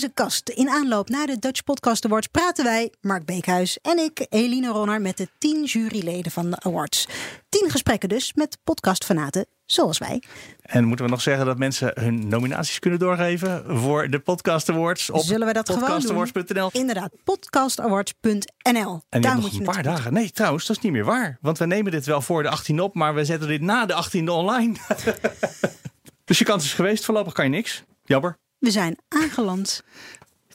Welkom bij de prijzenkast. In aanloop naar de Dutch Podcast Awards praten wij, Mark Beekhuis en ik, Eline Ronner, met de tien juryleden van de awards. Tien gesprekken dus met podcastfanaten zoals wij. En moeten we nog zeggen dat mensen hun nominaties kunnen doorgeven voor de Podcast Awards op Zullen we dat podcastawards.nl? Inderdaad, podcastawards.nl. En Daar nog een paar dagen. Nee, trouwens, dat is niet meer waar. Want we nemen dit wel voor de 18e op, maar we zetten dit na de 18e online. dus je kans is geweest. Voorlopig kan je niks. Jammer. We zijn aangeland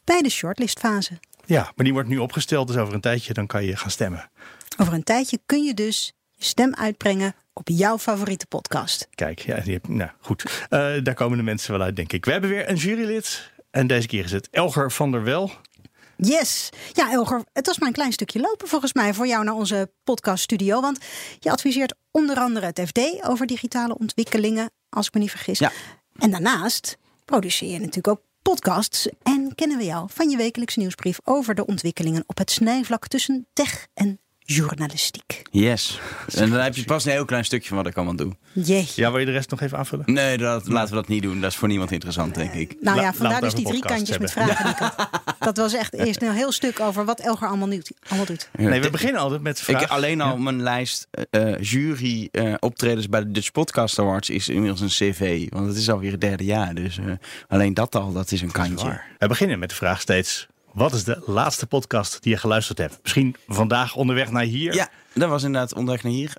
bij de shortlistfase. Ja, maar die wordt nu opgesteld, dus over een tijdje dan kan je gaan stemmen. Over een tijdje kun je dus je stem uitbrengen op jouw favoriete podcast. Kijk, ja, die heb, nou goed. Uh, daar komen de mensen wel uit, denk ik. We hebben weer een jurylid. En deze keer is het Elger van der Wel. Yes. Ja, Elger, het was maar een klein stukje lopen volgens mij voor jou naar onze podcaststudio. Want je adviseert onder andere het FD over digitale ontwikkelingen, als ik me niet vergis. Ja. En daarnaast produceer je natuurlijk ook podcasts. En kennen we jou van je wekelijkse nieuwsbrief over de ontwikkelingen op het snijvlak tussen tech en journalistiek. Yes. En dan heb je pas een heel klein stukje van wat ik allemaal doe. Jeetje. Ja, wil je de rest nog even aanvullen? Nee, dat, laten we dat niet doen. Dat is voor niemand interessant, denk ik. Nou ja, vandaar dus die drie kantjes met vragen. dat was echt eerst een heel stuk over wat Elger allemaal, nu, allemaal doet. Nee, we beginnen altijd met vragen. Ik alleen al mijn lijst uh, jury uh, optredens bij de Dutch Podcast Awards is inmiddels een cv. Want het is alweer het derde jaar. Dus uh, alleen dat al, dat is een kantje. we beginnen met de vraag steeds wat is de laatste podcast die je geluisterd hebt? Misschien vandaag onderweg naar hier? Ja, dat was inderdaad onderweg naar hier.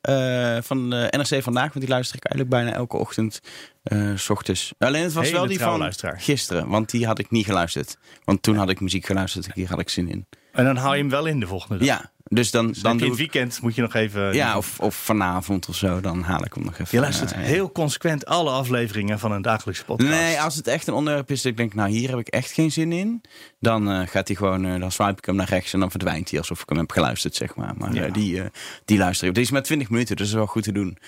Uh, van de NRC Vandaag, want die luister ik eigenlijk bijna elke ochtend. Uh, s ochtends. Alleen het was wel die van luisteraar. gisteren, want die had ik niet geluisterd. Want toen had ik muziek geluisterd, hier had ik zin in. En dan hou je hem wel in de volgende dag? Ja, dus dan, dus dan in het weekend moet je nog even. Ja, of, of vanavond of zo, dan haal ik hem nog even. Je luistert uh, heel consequent alle afleveringen van een dagelijkse podcast. Nee, als het echt een onderwerp is dat ik denk, nou hier heb ik echt geen zin in, dan uh, gaat hij gewoon, uh, dan swipe ik hem naar rechts en dan verdwijnt hij alsof ik hem heb geluisterd, zeg maar. Maar ja. die, die luister ik. Dit is maar 20 minuten, dus dat is wel goed te doen.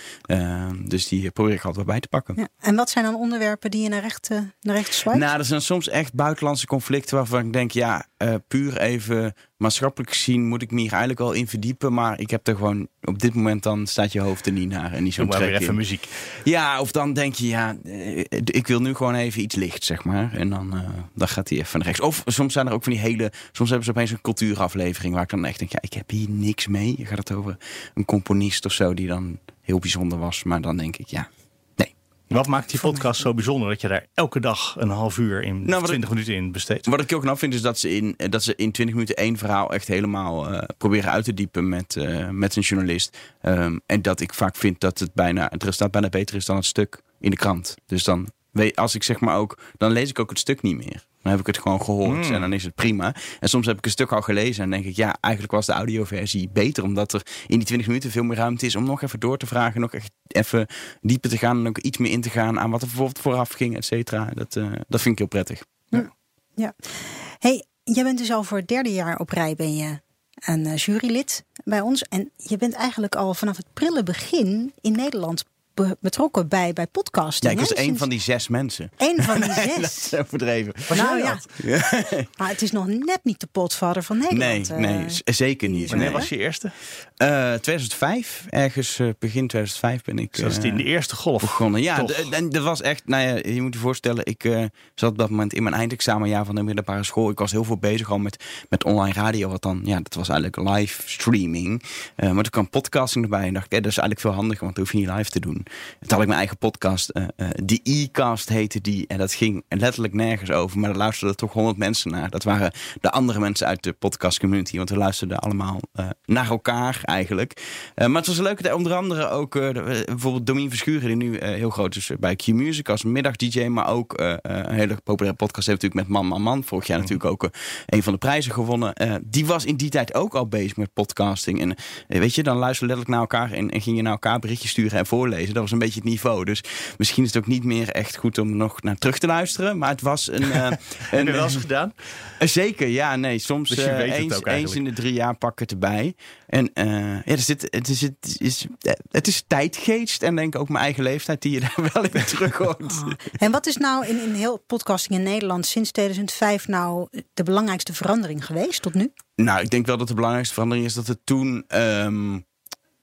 dus die probeer ik altijd wel bij te pakken. Ja. En wat zijn dan onderwerpen die je naar rechts, naar rechts swipe? Nou, er zijn soms echt buitenlandse conflicten waarvan ik denk, ja, puur even maatschappelijk gezien moet ik me hier eigenlijk wel in verdiepen. Maar ik heb er gewoon op dit moment dan staat je hoofd er niet naar. En niet zo'n trek weer even muziek. Ja, of dan denk je, ja, ik wil nu gewoon even iets licht, zeg maar. En dan, uh, dan gaat hij even naar rechts. Of soms zijn er ook van die hele, soms hebben ze opeens een cultuuraflevering waar ik dan echt denk, ja, ik heb hier niks mee. Je gaat het over een componist of zo die dan heel bijzonder was. Maar dan denk ik, ja, wat maakt die podcast zo bijzonder dat je daar elke dag een half uur in nou, 20 minuten in besteedt? Wat ik heel knap vind is dat ze in, dat ze in 20 minuten één verhaal echt helemaal uh, proberen uit te diepen met, uh, met een journalist. Um, en dat ik vaak vind dat het bijna het resultaat bijna beter is dan het stuk in de krant. Dus dan als ik zeg maar ook, dan lees ik ook het stuk niet meer. Dan heb ik het gewoon gehoord hmm. en dan is het prima. En soms heb ik een stuk al gelezen en denk ik, ja, eigenlijk was de audioversie beter. Omdat er in die 20 minuten veel meer ruimte is om nog even door te vragen. Nog echt even dieper te gaan en ook iets meer in te gaan aan wat er bijvoorbeeld vooraf ging, et cetera. Dat, uh, dat vind ik heel prettig. Ja. ja. Hey, jij bent dus al voor het derde jaar op rij ben je een uh, jurylid bij ons. En je bent eigenlijk al vanaf het prille begin in Nederland betrokken bij, bij podcasten. Ja, ik was een van die zes mensen. Eén van die zes? dat is overdreven. nou ja. maar het is nog net niet de potvader van Nederland. Nee, nee uh, zeker niet. Wanneer was je eerste? Uh, 2005. Ergens uh, begin 2005 ben ik... Zoals in de eerste golf begonnen. Ja, en dat was echt... Nou ja, je moet je voorstellen, ik zat op dat moment in mijn eindexamenjaar van de middelbare school. Ik was heel veel bezig al met, met online radio. Wat dan, ja, dat was eigenlijk live streaming. maar toen kwam podcasting erbij en dacht ik, dat is eigenlijk veel handiger, want dat hoef je niet live te doen. Toen had ik mijn eigen podcast. Uh, uh, de e-cast heette die. En dat ging letterlijk nergens over. Maar er luisterden toch honderd mensen naar. Dat waren de andere mensen uit de podcast community. Want we luisterden allemaal uh, naar elkaar eigenlijk. maar het was leuk. Onder andere ook bijvoorbeeld Domien Verschuren. Die nu heel groot is bij Q-Music als middag-dj. Maar ook een hele populaire podcast heeft natuurlijk met Man Man Man. Vorig jaar natuurlijk ook een van de prijzen gewonnen. die was in die tijd ook al bezig met podcasting. En weet je, dan luisterde letterlijk naar elkaar. En, en ging je naar elkaar berichtjes sturen en voorlezen. Dat was een beetje het niveau. Dus misschien is het ook niet meer echt goed om nog naar terug te luisteren. Maar het was een. Uh, Heb je wel eens gedaan? Uh, zeker, ja. Nee, soms dus uh, eens, eens, in de drie jaar pak het erbij. En ja, er zit, het, is, het, is, het is tijdgeest en denk ik ook mijn eigen leeftijd die je daar wel in terug hoort. Oh. En wat is nou in, in heel podcasting in Nederland sinds 2005 nou de belangrijkste verandering geweest tot nu? Nou, ik denk wel dat de belangrijkste verandering is dat het toen. Um,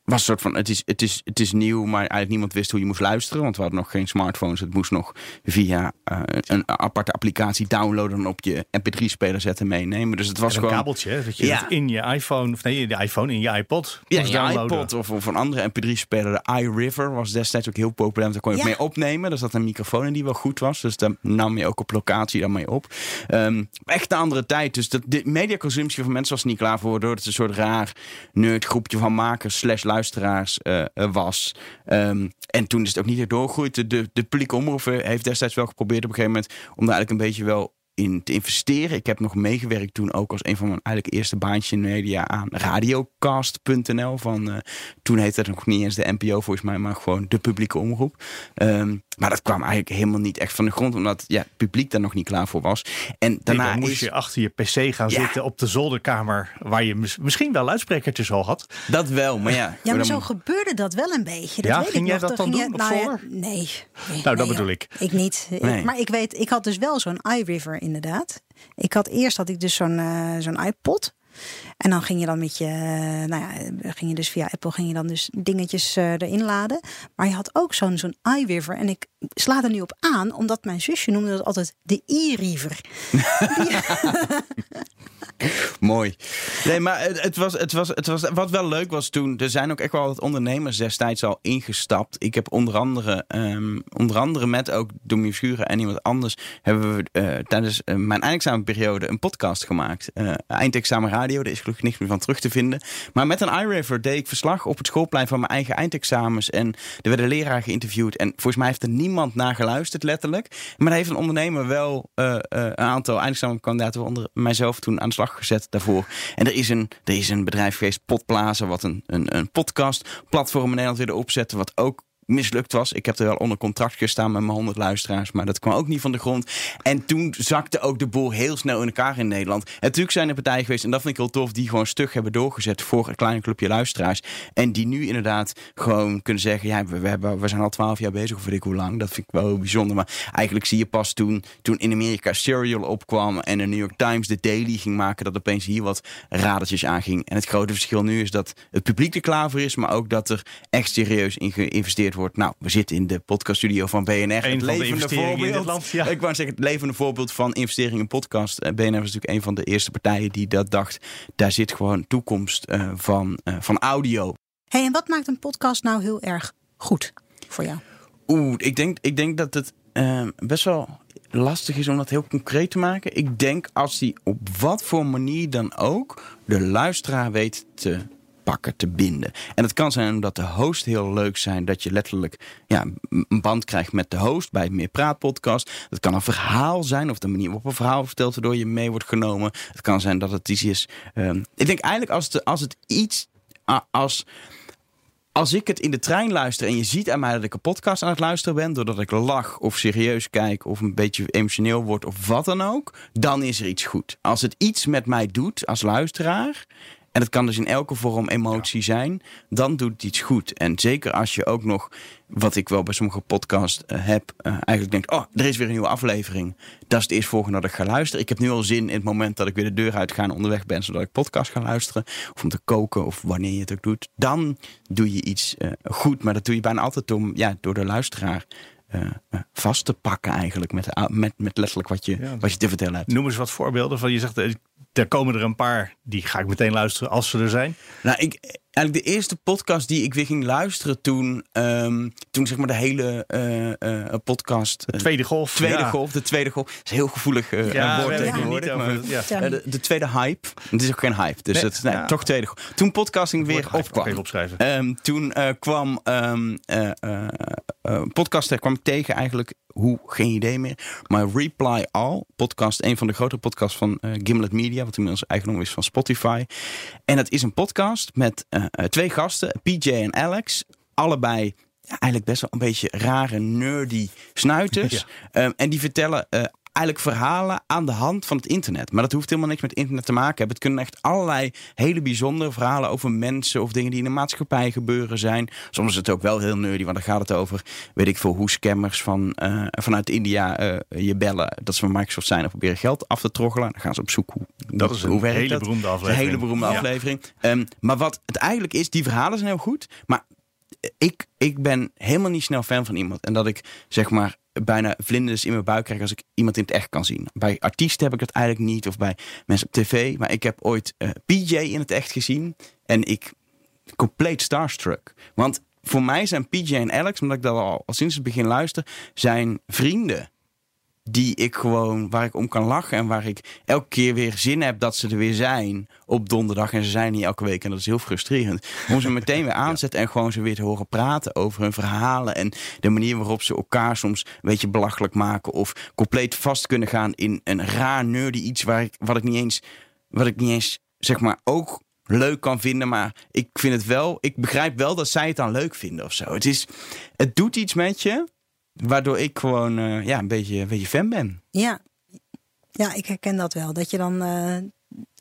was een soort van, het is, het, is, het is nieuw, maar eigenlijk niemand wist hoe je moest luisteren. Want we hadden nog geen smartphones. Het moest nog via uh, een aparte applicatie downloaden en op je mp3-speler zetten meenemen. Dus het was een gewoon... kabeltje, dat je ja. het in je iPhone, of nee, de iPhone, in je iPod Ja, in je iPod of, of een andere mp3-speler. De iRiver was destijds ook heel populair. Daar kon je ja. mee opnemen. Er zat een microfoon in die wel goed was. Dus daar nam je ook op locatie dan mee op. Um, echt een andere tijd. Dus dat, de mediaconsumptie van mensen was niet klaar voor. Door het een soort raar nerdgroepje van makers slash luisteraars uh, was. Um, en toen is het ook niet doorgegroeid. De, de, de publieke omroep heeft destijds wel geprobeerd op een gegeven moment... om daar eigenlijk een beetje wel in te investeren. Ik heb nog meegewerkt toen ook als een van mijn eigenlijk eerste baantjes in media aan radiocast.nl. Van toen heette het nog niet eens de NPO volgens mij, maar gewoon de publieke omroep. Um, maar dat kwam eigenlijk helemaal niet echt van de grond, omdat ja, het publiek daar nog niet klaar voor was. En daarna nee, moest is... je achter je pc gaan ja. zitten op de zolderkamer, waar je mis, misschien wel luidsprekertjes al had. Dat wel, maar ja. Ja, maar zo gebeurde dat wel een beetje. Dat ja, weet ging ik jij nog. dat dan, doen? je- nou ja, nee. nee. Nou, dat nee, bedoel ik. Ik niet. Ik- maar ik weet, ik had dus wel zo'n iRiver inderdaad. Ik had eerst had ik dus zo'n eh, zo'n iPod. En dan ging je dan met je, eh, nou ja, ging je dus via Apple ging je dan dus dingetjes eh, erin laden. Maar je had ook zo'n zo'n iRiver. En ik sla er nu op aan, omdat mijn zusje noemde dat altijd de e-river. Mooi. Nee, maar het, was, het, was, het was. Wat wel leuk was toen. Er zijn ook echt wel wat ondernemers destijds al ingestapt. Ik heb onder andere. ehm, onder andere met ook Domien Schuren en iemand anders. hebben we eh, tijdens eh, mijn eindexamenperiode een podcast gemaakt. Eh, eindexamen radio. Daar is gelukkig niks meer van terug te vinden. Maar met een iRiver deed ik verslag op het schoolplein van mijn eigen eindexamens. En er werden leraren geïnterviewd. En volgens mij heeft er niemand naar geluisterd, letterlijk. Maar daar heeft een ondernemer wel eh, eh, een aantal eindexamenkandidaten, waaronder mijzelf, toen aan de slag gezet daarvoor. En er is een, er is een bedrijf geweest, Potplaza, wat een, een, een podcastplatform in Nederland wilde opzetten, wat ook mislukt was. Ik heb er wel onder contract gestaan met mijn 100 luisteraars, maar dat kwam ook niet van de grond. En toen zakte ook de boel heel snel in elkaar in Nederland. En natuurlijk zijn er partijen geweest, en dat vind ik heel tof, die gewoon stug hebben doorgezet voor een klein clubje luisteraars. En die nu inderdaad gewoon kunnen zeggen, ja, we, hebben, we zijn al twaalf jaar bezig, of weet ik hoe lang. Dat vind ik wel heel bijzonder. Maar eigenlijk zie je pas toen, toen in Amerika Serial opkwam en de New York Times de Daily ging maken, dat opeens hier wat radertjes aanging. En het grote verschil nu is dat het publiek er klaar voor is, maar ook dat er echt serieus in geïnvesteerd wordt. Nou, we zitten in de podcaststudio van BNR. het van de levende investeringen in dit voorbeeld. land, ja. Ik wou zeggen, het levende voorbeeld van investering in podcast. Eh, BNR was natuurlijk een van de eerste partijen die dat dacht. Daar zit gewoon toekomst eh, van, eh, van audio. hey, en wat maakt een podcast nou heel erg goed voor jou? Oeh, ik denk, ik denk dat het eh, best wel lastig is om dat heel concreet te maken. Ik denk als die op wat voor manier dan ook de luisteraar weet te pakken, te binden. En het kan zijn omdat de host heel leuk zijn, dat je letterlijk ja, een band krijgt met de host bij het Meer Praat podcast. Het kan een verhaal zijn, of de manier waarop een verhaal vertelt, waardoor je mee wordt genomen. Het kan zijn dat het iets is. ehm, ik denk eigenlijk als het, als het iets als als ik het in de trein luister en je ziet aan mij dat ik een podcast aan het luisteren ben, doordat ik lach of serieus kijk of een beetje emotioneel word of wat dan ook, dan is er iets goed. Als het iets met mij doet als luisteraar, en het kan dus in elke vorm emotie zijn, dan doet het iets goed. En zeker als je ook nog, wat ik wel bij sommige podcasts eh, heb, eh, eigenlijk denkt, oh, er is weer een nieuwe aflevering. Dat is het eerstvolgende dat ik ga luisteren. Ik heb nu al zin in het moment dat ik weer de deur uit ga en onderweg ben, zodat ik podcast ga luisteren. Of om te koken of wanneer je het ook doet. Dan doe je iets eh, goed, maar dat doe je bijna altijd om, ja, door de luisteraar vast te pakken eigenlijk. Met, met, met letterlijk wat je, Ja, wat je te vertellen hebt. Noem eens wat voorbeelden van je zegt, er komen er een paar, die ga ik meteen luisteren als ze er zijn. Nou, ik, eigenlijk de eerste podcast die ik weer ging luisteren toen, ehm, toen zeg maar de hele eh, eh, podcast. De eh, tweede golf. tweede ja. golf, de tweede golf. Dat is een heel gevoelig eh, Ja, woord tegenwoordig. niet maar- over. Ja. Ja. Eh, de, de tweede hype. Het is ook geen hype. Dus Nee, het is nee, ja. toch tweede golf. Toen podcasting weer opkwam. Even opschrijven. Ehm, toen eh, kwam ehm eh, eh, eh, podcast, daar kwam ik tegen eigenlijk, hoe, geen idee meer. Maar Reply All, podcast, een van de grotere podcasts van eh, Gimlet Media, wat inmiddels eigendom is van Spotify. En dat is een podcast met eh, eh, twee gasten, PJ en Alex, allebei ja, eigenlijk best wel een beetje rare, nerdy snuiters. Ja. Ehm, en die vertellen eigenlijk verhalen aan de hand van het internet. Maar dat hoeft helemaal niks met internet te maken hebben. Het kunnen echt allerlei hele bijzondere verhalen over mensen of dingen die in de maatschappij gebeuren zijn. Soms is het ook wel heel nerdy, want dan gaat het over, weet ik veel, hoe scammers van, uh, vanuit India uh, je bellen dat ze van Microsoft zijn en proberen geld af te troggelen. Dan gaan ze op zoek hoe dat, is een hoe hele dat? beroemde aflevering. Een hele beroemde ja. aflevering. Um, maar wat het eigenlijk is, die verhalen zijn heel goed, maar ik, ik ben helemaal niet snel fan van iemand. En dat ik zeg maar bijna vlinders in mijn buik krijg als ik iemand in het echt kan zien. Bij artiesten heb ik dat eigenlijk niet, of bij mensen op tv. Maar ik heb ooit uh, eh, PJ in het echt gezien. En ik compleet starstruck. Want voor mij zijn PJ en Alex, omdat ik dat al, al sinds het begin luister, zijn vrienden die ik gewoon, waar ik om kan lachen en waar ik elke keer weer zin heb dat ze er weer zijn op donderdag. En ze zijn niet elke week en dat is heel frustrerend. Om ze meteen weer aanzetten en gewoon ze weer te horen praten over hun verhalen en de manier waarop ze elkaar soms een beetje belachelijk maken of compleet vast kunnen gaan in een raar nerdy iets waar ik, wat ik niet eens, wat ik niet eens zeg maar ook leuk kan vinden. Maar ik vind het wel, ik begrijp wel dat zij het dan leuk vinden of zo. Het is, het doet iets met je. Waardoor ik gewoon uh, ja, een, beetje, een beetje fan ben. Ja. ja, ik herken dat wel. Dat je dan uh,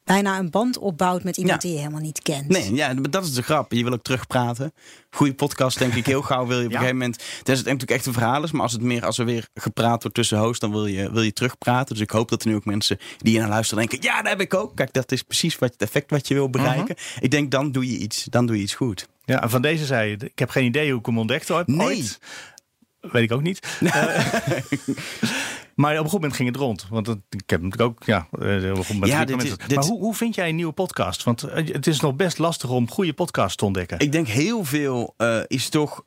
bijna een band opbouwt met iemand die je helemaal niet kent. Nee, ja, dat is de grap. Je wil ook terugpraten. Goede podcast, denk ik. Heel gauw wil je op een gegeven moment. Het is natuurlijk echt een verhaal is, maar als het meer als er weer gepraat wordt tussen host, dan wil je, wil je terugpraten. Dus ik hoop dat er nu ook mensen die je naar luisteren denken: ja, dat heb ik ook. Kijk, dat is precies wat, het effect wat je wil bereiken. Mhm. Ik denk dan doe je iets, dan doe je iets goed. Ja, en van deze zei je: ik heb geen idee hoe ik hem ontdekt heb. Nee. Ooit. Weet ik ook niet. maar op een goed moment ging het rond. Want het, ik heb natuurlijk ook, ja, op een goed moment. Ja, dit is, dit... Maar hoe, hoe vind jij een nieuwe podcast? Want eh, het is nog best lastig om goede podcasts te ontdekken. Ik denk heel veel uh, is toch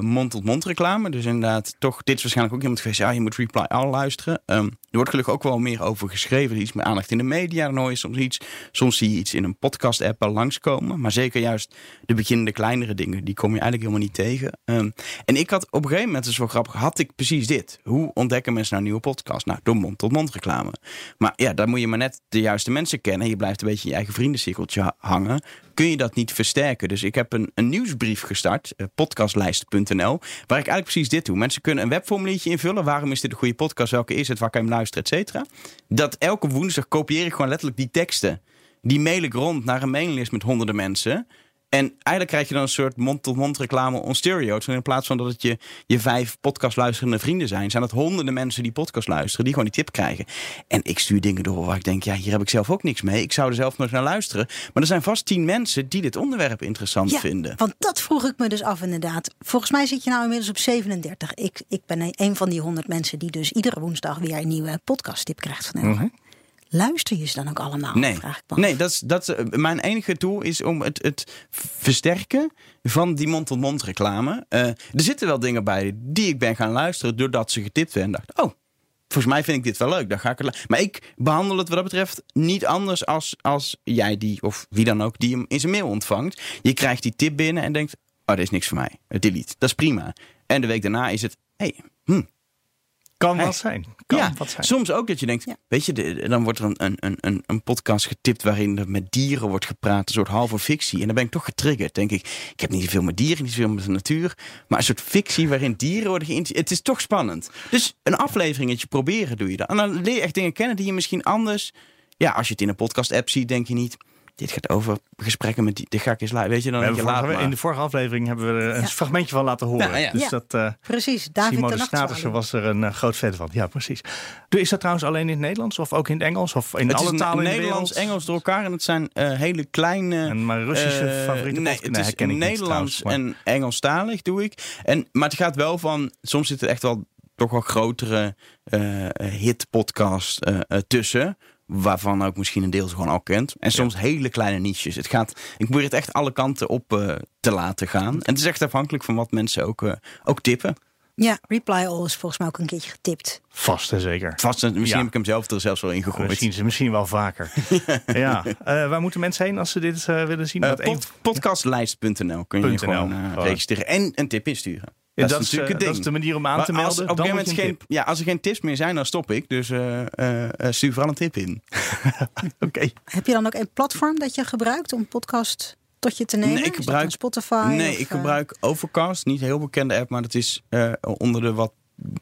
mond-tot-mond reclame. Dus inderdaad, toch, dit is waarschijnlijk ook iemand geweest. Ja, je moet Reply All luisteren. Um, er wordt gelukkig ook wel meer over geschreven. iets meer aandacht in de media. Dan hoor je soms iets. Soms zie je iets in een podcast-app al langskomen. Maar zeker juist de beginnende kleinere dingen. Die kom je eigenlijk helemaal niet tegen. Um, en ik had op een gegeven moment, dat is wel grappig, had ik precies dit. Hoe mensen nou een nieuwe podcast? Nou, door mond-tot-mond reclame. Maar ja, dan moet je maar net de juiste mensen kennen. En je blijft een beetje in je eigen vriendencirkeltje hangen kun je dat niet versterken. Dus ik heb een, een nieuwsbrief gestart, uh, podcastlijst.nl, waar ik eigenlijk precies dit doe. Mensen kunnen een webformuliertje invullen. Waarom is dit een goede podcast? Welke is het? Waar kan je hem luisteren? Et cetera. Dat elke woensdag kopieer ik gewoon letterlijk die teksten. Die mail ik rond naar een mailinglist met honderden mensen. En eigenlijk krijg je dan een soort mond-tot-mond reclame on stereo. in plaats van dat het je, je vijf podcastluisterende vrienden zijn, zijn het honderden mensen die podcast luisteren, die gewoon die tip krijgen. En ik stuur dingen door waar ik denk, ja, hier heb ik zelf ook niks mee. Ik zou er zelf nog naar luisteren. Maar er zijn vast tien mensen die dit onderwerp interessant ja, vinden. Want dat vroeg ik me dus af, inderdaad. Volgens mij zit je nou inmiddels op 37. Ik, ik ben een van die honderd mensen die dus iedere woensdag weer een nieuwe podcast tip krijgt van. Luister je ze dan ook allemaal? Nee, vraag ik nee dat is, dat is, mijn enige doel is om het, het versterken van die mond-tot-mond reclame. Uh, er zitten wel dingen bij die ik ben gaan luisteren doordat ze getipt werden. En dacht, oh, volgens mij vind ik dit wel leuk. Dan ga ik er maar ik behandel het wat dat betreft niet anders als, als jij die, of wie dan ook, die hem in zijn mail ontvangt. Je krijgt die tip binnen en denkt, oh, dit is niks voor mij. Delete. Dat is prima. En de week daarna is het, hey, hm, kan wat zijn. Kan ja, wat zijn. soms ook dat je denkt, weet je, dan wordt er een, een, een, een podcast getipt waarin er met dieren wordt gepraat, een soort halve fictie. En dan ben ik toch getriggerd, denk ik. Ik heb niet zoveel met dieren, niet zoveel met de natuur, maar een soort fictie waarin dieren worden geïnteresseerd. Het is toch spannend. Dus een afleveringetje proberen doe je dan. En dan leer je echt dingen kennen die je misschien anders, ja, als je het in een podcast app ziet, denk je niet, dit gaat over gesprekken met die. Dit ga ik eens laten. Weet je dan? je vorige, In de vorige aflevering hebben we er een fragmentje van laten horen. Ja, Dus dat, uh, precies. David Simone de Snatersen was er een uh, groot fan van. Ja, precies. Is dat trouwens alleen in het Nederlands of ook in het Engels of in alle talen? in Nederlands, Engels door elkaar en het zijn uh, hele kleine. En mijn Russische favoriete nee, het is Nederlands niet, en Engelstalig doe ik. En maar het gaat wel van. Soms zit er echt wel toch wel grotere hit podcast tussen waarvan ook misschien een deel ze gewoon al kent. En soms hele kleine niches. Het gaat, ik probeer het echt alle kanten op uh, te laten gaan. En het is echt afhankelijk van wat mensen ook, uh, ook tippen. Ja, Reply All is volgens mij ook een keertje getipt. Vast en zeker. Vast en misschien heb ik hem zelf er zelfs wel in gegooid. Misschien, misschien wel vaker. ja. Uh, waar moeten mensen heen als ze dit willen zien? Pod, podcastlijst.nl kun je, je gewoon registreren en een tip insturen. Dat, dat, is natuurlijk het ding. Dat is de manier om aan te melden. Als, op een moment geen, ja, als er geen tips meer zijn, dan stop ik. Dus uh, uh, stuur vooral een tip in. Oké. Heb je dan ook een platform dat je gebruikt om podcast tot je te nemen? Nee, ik gebruik Spotify. Nee, ik gebruik Overcast. Niet een heel bekende app, maar dat is onder de wat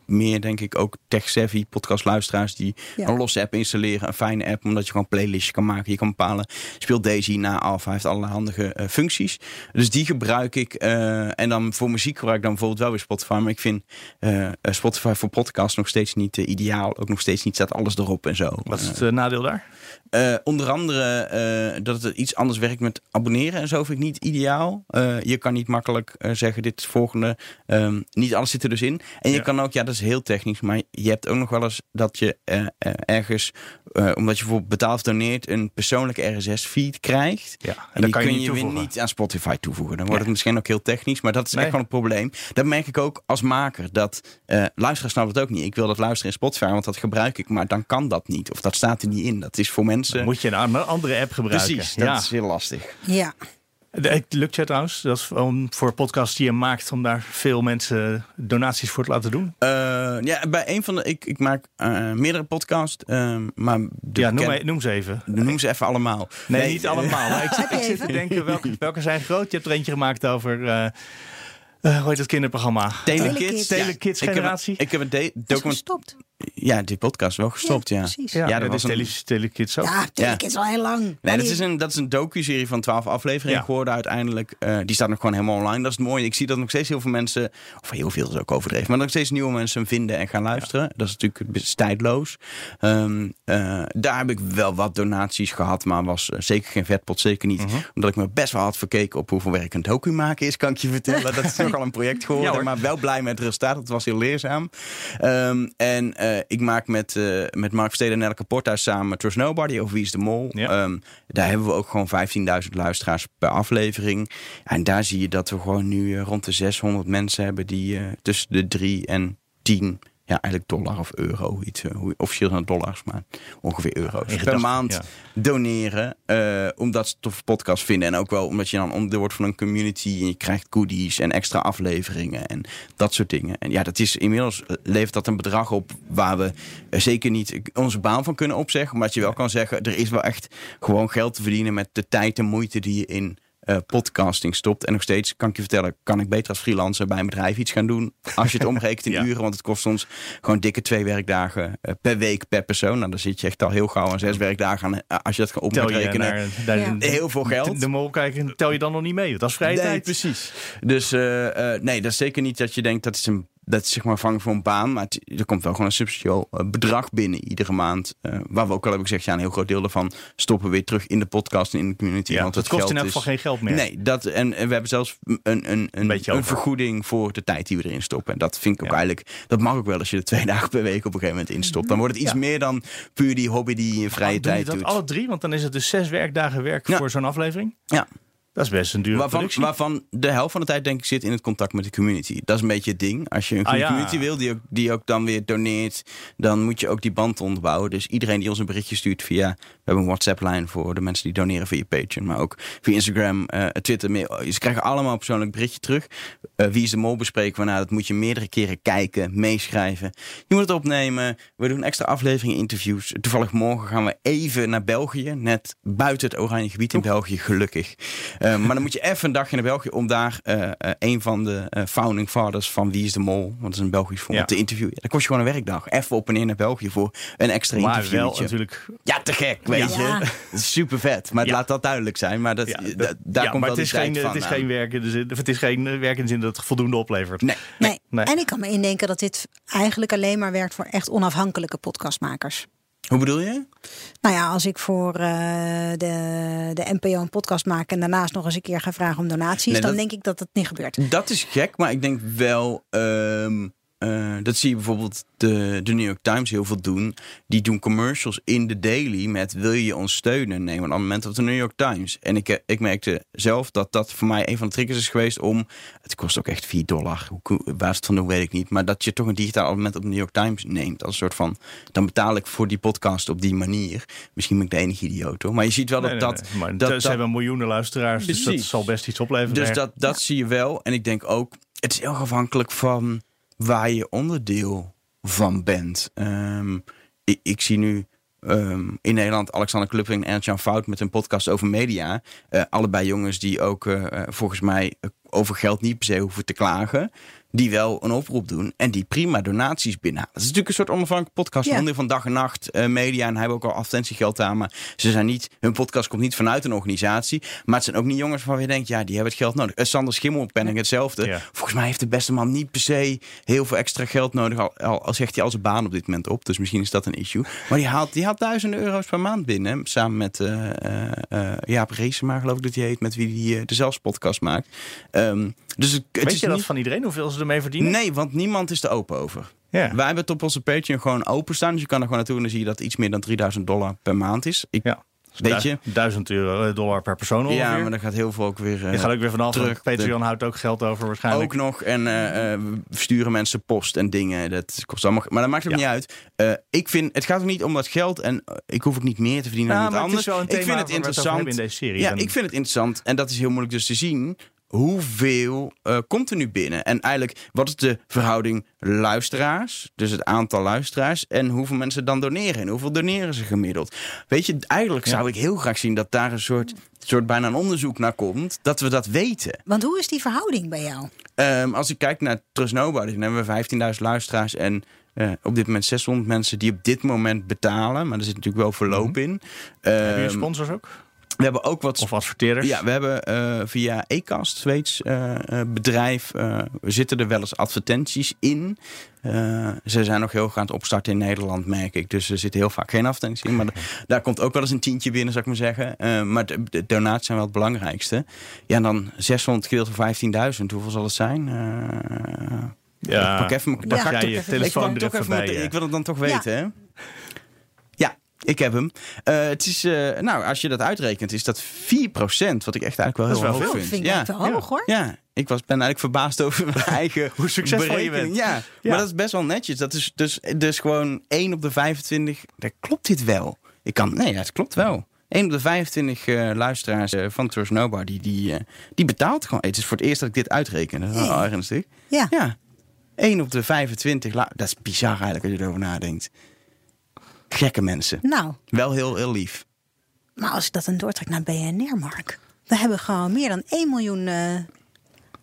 meer, denk ik, ook tech-savvy podcastluisteraars die een losse app installeren. Een fijne app, omdat je gewoon playlistjes kan maken. Je kan bepalen, speelt Daisy na Alpha, heeft allerlei handige uh, functies. Dus die gebruik ik. Uh, en dan voor muziek gebruik ik dan bijvoorbeeld wel weer Spotify. Maar ik vind uh, Spotify voor podcast nog steeds niet ideaal. Ook nog steeds niet staat alles erop en zo. Wat is het nadeel daar? Uh, onder andere uh, dat het iets anders werkt met abonneren en zo vind ik niet ideaal. Uh, je kan niet makkelijk zeggen dit is volgende. Um, niet alles zit er dus in. En je kan ook, ja dat is heel technisch, maar je hebt ook nog wel eens dat je ergens, omdat je bijvoorbeeld betaald doneert, een persoonlijke RSS-feed krijgt. Ja, en, en die kan je, je weer niet aan Spotify toevoegen. Dan wordt het misschien ook heel technisch, maar dat is echt gewoon een probleem. Dat merk ik ook als maker. Dat luisteraars snappen het ook niet. Ik wil dat luisteren in Spotify, want dat gebruik ik, maar dan kan dat niet. Of dat staat er niet in. Dat is voor mensen moet je een andere app gebruiken. Precies, dat is heel lastig. Ja. Lukt je trouwens? Dat is voor podcasts die je maakt om daar veel mensen donaties voor te laten doen? Uh, ja, bij een van de. Ik, ik maak uh, meerdere podcasts. Uh, maar ja, noem, ken, noem, ze even. Noem ze even allemaal. Nee, nee niet allemaal. Maar ik, ik zit te denken welke, welke zijn groot. Je hebt er eentje gemaakt over. Uh, hoe heet het kinderprogramma? Telekids. Telekids generatie. Ik heb, ik heb een document. Ja, die podcast wel gestopt, ja. Precies. Ja, ja, dat, was een... Telekids ook. Ja, Telekids ja. al heel lang. Nee, dat is een, dat is een docu-serie van twaalf afleveringen geworden uiteindelijk. Uh, die staat nog gewoon helemaal online. Dat is het mooie. Ik zie dat nog steeds heel veel mensen, of heel veel is ook overdreven, maar nog steeds nieuwe mensen vinden en gaan luisteren. Dat is natuurlijk tijdloos. Um, uh, daar heb ik wel wat donaties gehad, maar was uh, zeker geen vetpot. Zeker niet. Uh -huh. Omdat ik me best wel had verkeken op hoeveel werk een docu maken is, kan ik je vertellen. dat is nogal een project geworden, maar wel blij met het resultaat. Het was heel leerzaam. Um, en ik maak met, uh, met Mark Versteden en Elke Porta samen Trust Nobody over Wie is de Mol. Ja. Um, daar hebben we ook gewoon 15.000 luisteraars per aflevering. En daar zie je dat we gewoon nu uh, rond de 600 mensen hebben die tussen de 3 en 10 ja, eigenlijk dollar of euro. Iets, uh, officieel zijn dollars, maar ongeveer euro's. per maand ja. doneren. Uh, omdat ze tof podcast vinden. En ook wel omdat je dan onderdeel wordt van een community. En je krijgt goodies en extra afleveringen. En dat soort dingen. En ja, dat is inmiddels levert dat een bedrag op waar we zeker niet onze baan van kunnen opzeggen. Maar dat je wel kan zeggen, er is wel echt gewoon geld te verdienen met de tijd en moeite die je in uh, podcasting stopt. En nog steeds kan ik je vertellen, kan ik beter als freelancer bij een bedrijf iets gaan doen. Als je het omrekent in ja. uren, want het kost ons gewoon dikke twee werkdagen uh, per week per persoon. Nou, dan zit je echt al heel gauw aan zes werkdagen aan. Uh, als je dat gaat omrekenen, ja. heel veel geld. De, de mol kijken, tel je dan nog niet mee. Dat is vrije nee, tijd. precies. Dus nee, dat is zeker niet dat je denkt dat is een dat is zeg maar vangen voor een baan. Maar het, er komt wel gewoon een substantieel uh, bedrag binnen iedere maand. Uh, waar we ook al hebben gezegd, ja, een heel groot deel daarvan stoppen we weer terug in de podcast en in de community. Ja, want het, kost in elk geval geen geld meer. Nee, dat, en, en we hebben zelfs een, een, een, een, vergoeding voor de tijd die we erin stoppen. En dat vind ik ook ja. eigenlijk, dat mag ook wel als je er twee dagen per week op een gegeven moment instopt. Dan wordt het iets ja. meer dan puur die hobby die je in vrije doe tijd je dat doet. alle drie? Want dan is het dus zes werkdagen werk voor zo'n aflevering? Ja. Dat is best een dure waarvan, productie. Waarvan de helft van de tijd denk ik zit in het contact met de community. Dat is een beetje het ding. Als je een Ah, ja. community wil, die ook, die ook dan weer doneert, dan moet je ook die band onderbouwen. Dus iedereen die ons een berichtje stuurt via, we hebben een WhatsApp-lijn voor de mensen die doneren via Patreon, maar ook via Instagram, uh, Twitter. Mail. Ze krijgen allemaal een persoonlijk berichtje terug. Uh, wie is de mol bespreken we nou, dat moet je meerdere keren kijken, meeschrijven. Je moet het opnemen. We doen extra afleveringen, interviews. Toevallig morgen gaan we even naar België, net buiten het oranje gebied in België, gelukkig. Uh, maar dan moet je even een dagje naar België om daar uh, uh, een van de uh, founding fathers van Wie is de Mol, want dat is een Belgisch ja. te interviewen. Dan kost je gewoon een werkdag. Even op en neer naar België voor een extra maar interview. wel natuurlijk... Ja, te gek, weet Ja. je. Dat super vet. Maar Ja. laat dat duidelijk zijn. Maar dat, Ja, da- dat- daar ja, komt maar wel het is, geen, het is geen werk in de zin, of het is geen eh, werk in de zin dat het voldoende oplevert. Nee. Nee. Nee. En ik kan me indenken dat dit eigenlijk alleen maar werkt voor echt onafhankelijke podcastmakers. Hoe bedoel je? Nou ja, als ik voor eh, de, de NPO een podcast maak en daarnaast nog eens een keer ga vragen om donaties, Nee, dan dat- denk ik dat het niet gebeurt. Dat is gek, maar ik denk wel. ehm, eh, dat zie je bijvoorbeeld de, de New York Times heel veel doen. Die doen commercials in de daily met wil je ons steunen? Neem een abonnement op de New York Times. En ik, eh, ik merkte zelf dat dat voor mij een van de triggers is geweest om... Het kost ook echt 4 dollar. Hoe, waar het van doen weet ik niet. Maar dat je toch een digitaal abonnement op de New York Times neemt. Als een soort van, dan betaal ik voor die podcast op die manier. Misschien ben ik de enige idioot hoor. Maar je ziet wel dat nee, dat... nee. Maar dat, ze dat- hebben miljoenen luisteraars, dus dat zal best iets opleveren. dus dat, dat zie je wel. En ik denk ook, het is heel afhankelijk van waar je onderdeel van bent. Ehm, ik, zie nu ehm, in Nederland Alexander Klupping en Jan Fout met een podcast over media. Eh, allebei jongens die ook eh, eh, volgens mij over geld niet per se hoeven te klagen. Die wel een oproep doen en die prima donaties binnenhalen. Dat is natuurlijk een soort onafhankelijke podcast, ja. van dag en nacht uh, media en hebben ook al advertentiegeld aan, maar ze zijn niet, hun podcast komt niet vanuit een organisatie, maar het zijn ook niet jongens waarvan je denkt, ja, die hebben het geld nodig. Uh, Sander Schimmelpenning hetzelfde. Volgens mij heeft de beste man niet per se heel veel extra geld nodig, al, al, zegt hij al zijn baan op dit moment op, dus misschien is dat een issue. Maar die haalt, die haalt duizenden euro's per maand binnen, samen met uh, Jaap Reesema, geloof ik dat hij heet, met wie hij de Zelfs podcast maakt. Um, dus het, Weet is je dat van iedereen, hoeveel ze ermee verdienen? Nee, want niemand is er open over. Ja. Wij hebben het op onze Patreon gewoon openstaan. Dus je kan er gewoon naartoe en dan zie je dat het iets meer dan 3000 dollar per maand is. Ik, ja. Weet je? 1000 euro, eh, dollar per persoon ongeveer. Ja, maar dan gaat heel veel ook weer uh, Je gaat ook weer vanaf. Terug. Patreon houdt ook geld over waarschijnlijk. Ook nog. En uh, sturen mensen post en dingen. Dat kost allemaal... Maar dat maakt ook niet uit. ik vind, het gaat ook niet om dat geld. En ik hoef ook niet meer te verdienen dan anders. ik vind het interessant. in deze serie. Ja, ik vind het interessant. En dat is heel moeilijk dus te zien hoeveel uh, komt er nu binnen? En eigenlijk, wat is de verhouding luisteraars, dus het aantal luisteraars, en hoeveel mensen dan doneren? En hoeveel doneren ze gemiddeld? Weet je, eigenlijk zou ik heel graag zien dat daar een soort, soort bijna een onderzoek naar komt, dat we dat weten. Want hoe is die verhouding bij jou? Um, als ik kijk naar Trust Nobody, dan hebben we 15.000 luisteraars en uh, op dit moment 600 mensen die op dit moment betalen. Maar er zit natuurlijk wel verloop mhm. in. Um, Heb je ehm, sponsors ook? We hebben ook wat. Of adverteerders? Ja, we hebben uh, via Ecast, Zweeds uh, bedrijf, uh, zitten er wel eens advertenties in. ze zijn nog heel graag aan het opstarten in Nederland, merk ik. Dus er zit heel vaak geen advertentie in. Maar daar komt ook wel eens een tientje binnen, zou ik maar zeggen. maar de, de, donaties zijn wel het belangrijkste. Ja, en dan 600 gedeeld door 15.000. Hoeveel zal het zijn? ja, ik pak even, ga je telefoon ik, toch even ik wil het dan toch weten, hè? Ik heb hem. Uh, het is, uh, nou, als je dat uitrekent, is dat 4%. Wat ik echt eigenlijk wel heel hoog vind. vind ja. wel hoog hoor. Ja, ik was, ben eigenlijk verbaasd over mijn eigen Hoe succesvol je bent. Ja, ja, maar dat is best wel netjes. Dat is dus, dus gewoon 1 op de 25. Daar klopt dit wel. Ik kan, nee, het klopt wel. 1 op de 25 uh, eh, luisteraars van Trust Nobody, die, die betaalt gewoon. Het is voor het eerst dat ik dit uitreken. Dat is wel ernstig. Ja. ja. 1 op de 25. Dat is bizar eigenlijk als je erover nadenkt. Gekke mensen. Nou. Wel heel, heel lief. Maar als ik dat dan doortrek naar BNR, Mark. We hebben gewoon meer dan 1 miljoen uh,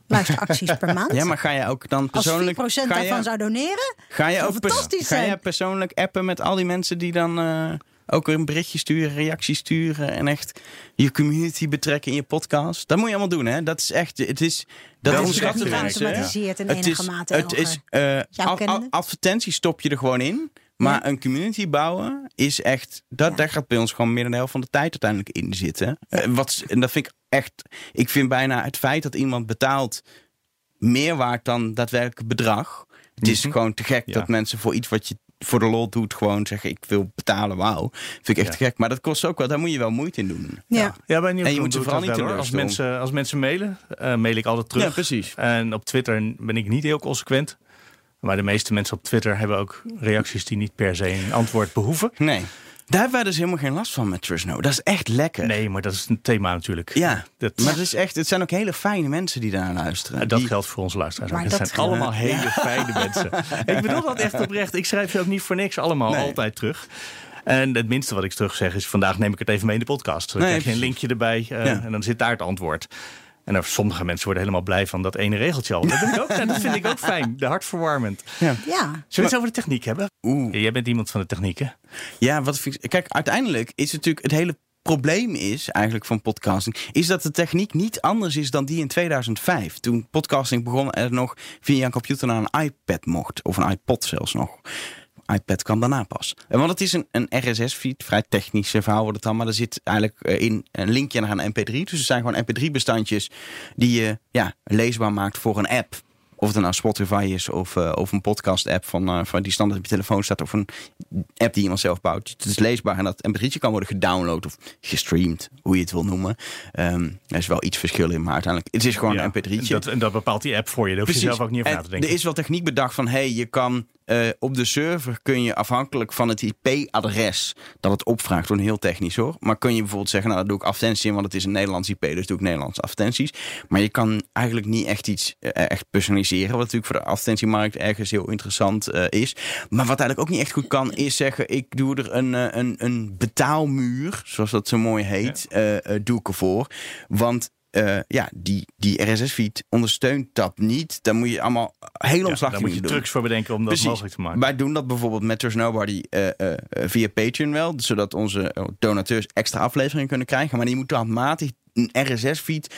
luisteracties per maand. Ja, maar ga je ook dan persoonlijk... Als 4% daarvan zou doneren, ga je ook fantastisch Ga je persoonlijk appen met al die mensen die dan... Uh, ook een berichtje sturen, reacties sturen en echt je community betrekken in je podcast. Dat moet je allemaal doen, hè? Dat is echt, het is, dat is geautomatiseerd in enige mate. Het is, uh, advertenties stop je er gewoon in. Maar een community bouwen is echt. Dat, Daar gaat bij ons gewoon meer dan de helft van de tijd uiteindelijk in zitten. Uh, wat, en dat vind ik echt. Ik vind bijna het feit dat iemand betaalt meer waard dan daadwerkelijk bedrag. Het is mhm. gewoon te gek dat mensen voor iets wat je voor de lol doet, gewoon zeggen: Ik wil betalen. Wauw. Vind ik echt gek. Maar dat kost ook wel. Daar moet je wel moeite in doen. Ja, ja bij en je moet ze vooral niet wel, als mensen, als mensen mailen, uh, mail ik altijd terug. Ja, precies. En op Twitter ben ik niet heel consequent. Maar de meeste mensen op Twitter hebben ook reacties die niet per se een antwoord behoeven. Nee. Daar hebben wij dus helemaal geen last van met Trust No. Dat is echt lekker. Nee, maar dat is een thema natuurlijk. Ja, dat... maar het, is echt, het zijn ook hele fijne mensen die daar luisteren. dat die... geldt voor onze luisteraars. Maar het zijn allemaal hele fijne mensen. Ik bedoel dat echt oprecht. Ik schrijf ze ook niet voor niks allemaal altijd terug. En het minste wat ik terug zeg is: vandaag neem ik het even mee in de podcast. Dan nee, krijg je een linkje erbij uh, en dan zit daar het antwoord. En er, sommige mensen worden helemaal blij van dat ene regeltje al. Dat, vind ik ook, dat vind ik ook fijn. De hartverwarmend. Ja. ja. Zullen we het over de techniek hebben? Oeh. Jij bent iemand van de techniek, hè? Ja, wat vind ik, kijk, uiteindelijk is het natuurlijk het hele probleem is eigenlijk van podcasting, is dat de techniek niet anders is dan die in 2005. Toen podcasting begon er nog via een computer naar een iPad mocht, of een iPod zelfs nog iPad kwam daarna pas. Want het is een, een RSS-feed, vrij technische verhaal wordt het dan, maar er zit eigenlijk eh, in een linkje naar een MP3. Dus het zijn gewoon MP3-bestandjes die je ja, leesbaar maakt voor een app. Of het nou Spotify is of, uh, of een podcast-app van, uh, van die standaard op je telefoon staat. Of een app die iemand zelf bouwt. Het is leesbaar en dat mp kan worden gedownload of gestreamd, hoe je het wil noemen. Um, er is wel iets verschil in, maar uiteindelijk het is gewoon een mp3'tje. Dat, en dat bepaalt die app voor je. Daar hoef je zelf ook niet over na te denken. Er is wel techniek bedacht van, hey, je kan uh, op de server kun je afhankelijk van het IP-adres dat het opvraagt, doen heel technisch hoor. Maar kun je bijvoorbeeld zeggen, nou, dat doe ik advertenties in, want het is een Nederlands IP, dus doe ik Nederlandse advertenties. Maar je kan eigenlijk niet echt iets uh, echt personaliseren, wat natuurlijk voor de advertentiemarkt ergens heel interessant uh, is. Maar wat eigenlijk ook niet echt goed kan, is zeggen, ik doe er een, een, een betaalmuur, zoals dat zo mooi heet, ja. doe ik ervoor. Want uh, ja, die, die RSS-feed ondersteunt dat niet. Dan moet je allemaal heel omslachtig doen. Daar moet je trucs voor bedenken om dat mogelijk te maken. Wij doen dat bijvoorbeeld met Trust Nobody uh, via Patreon wel. Zodat onze donateurs extra afleveringen kunnen krijgen. Maar die moeten automatisch een RSS-feed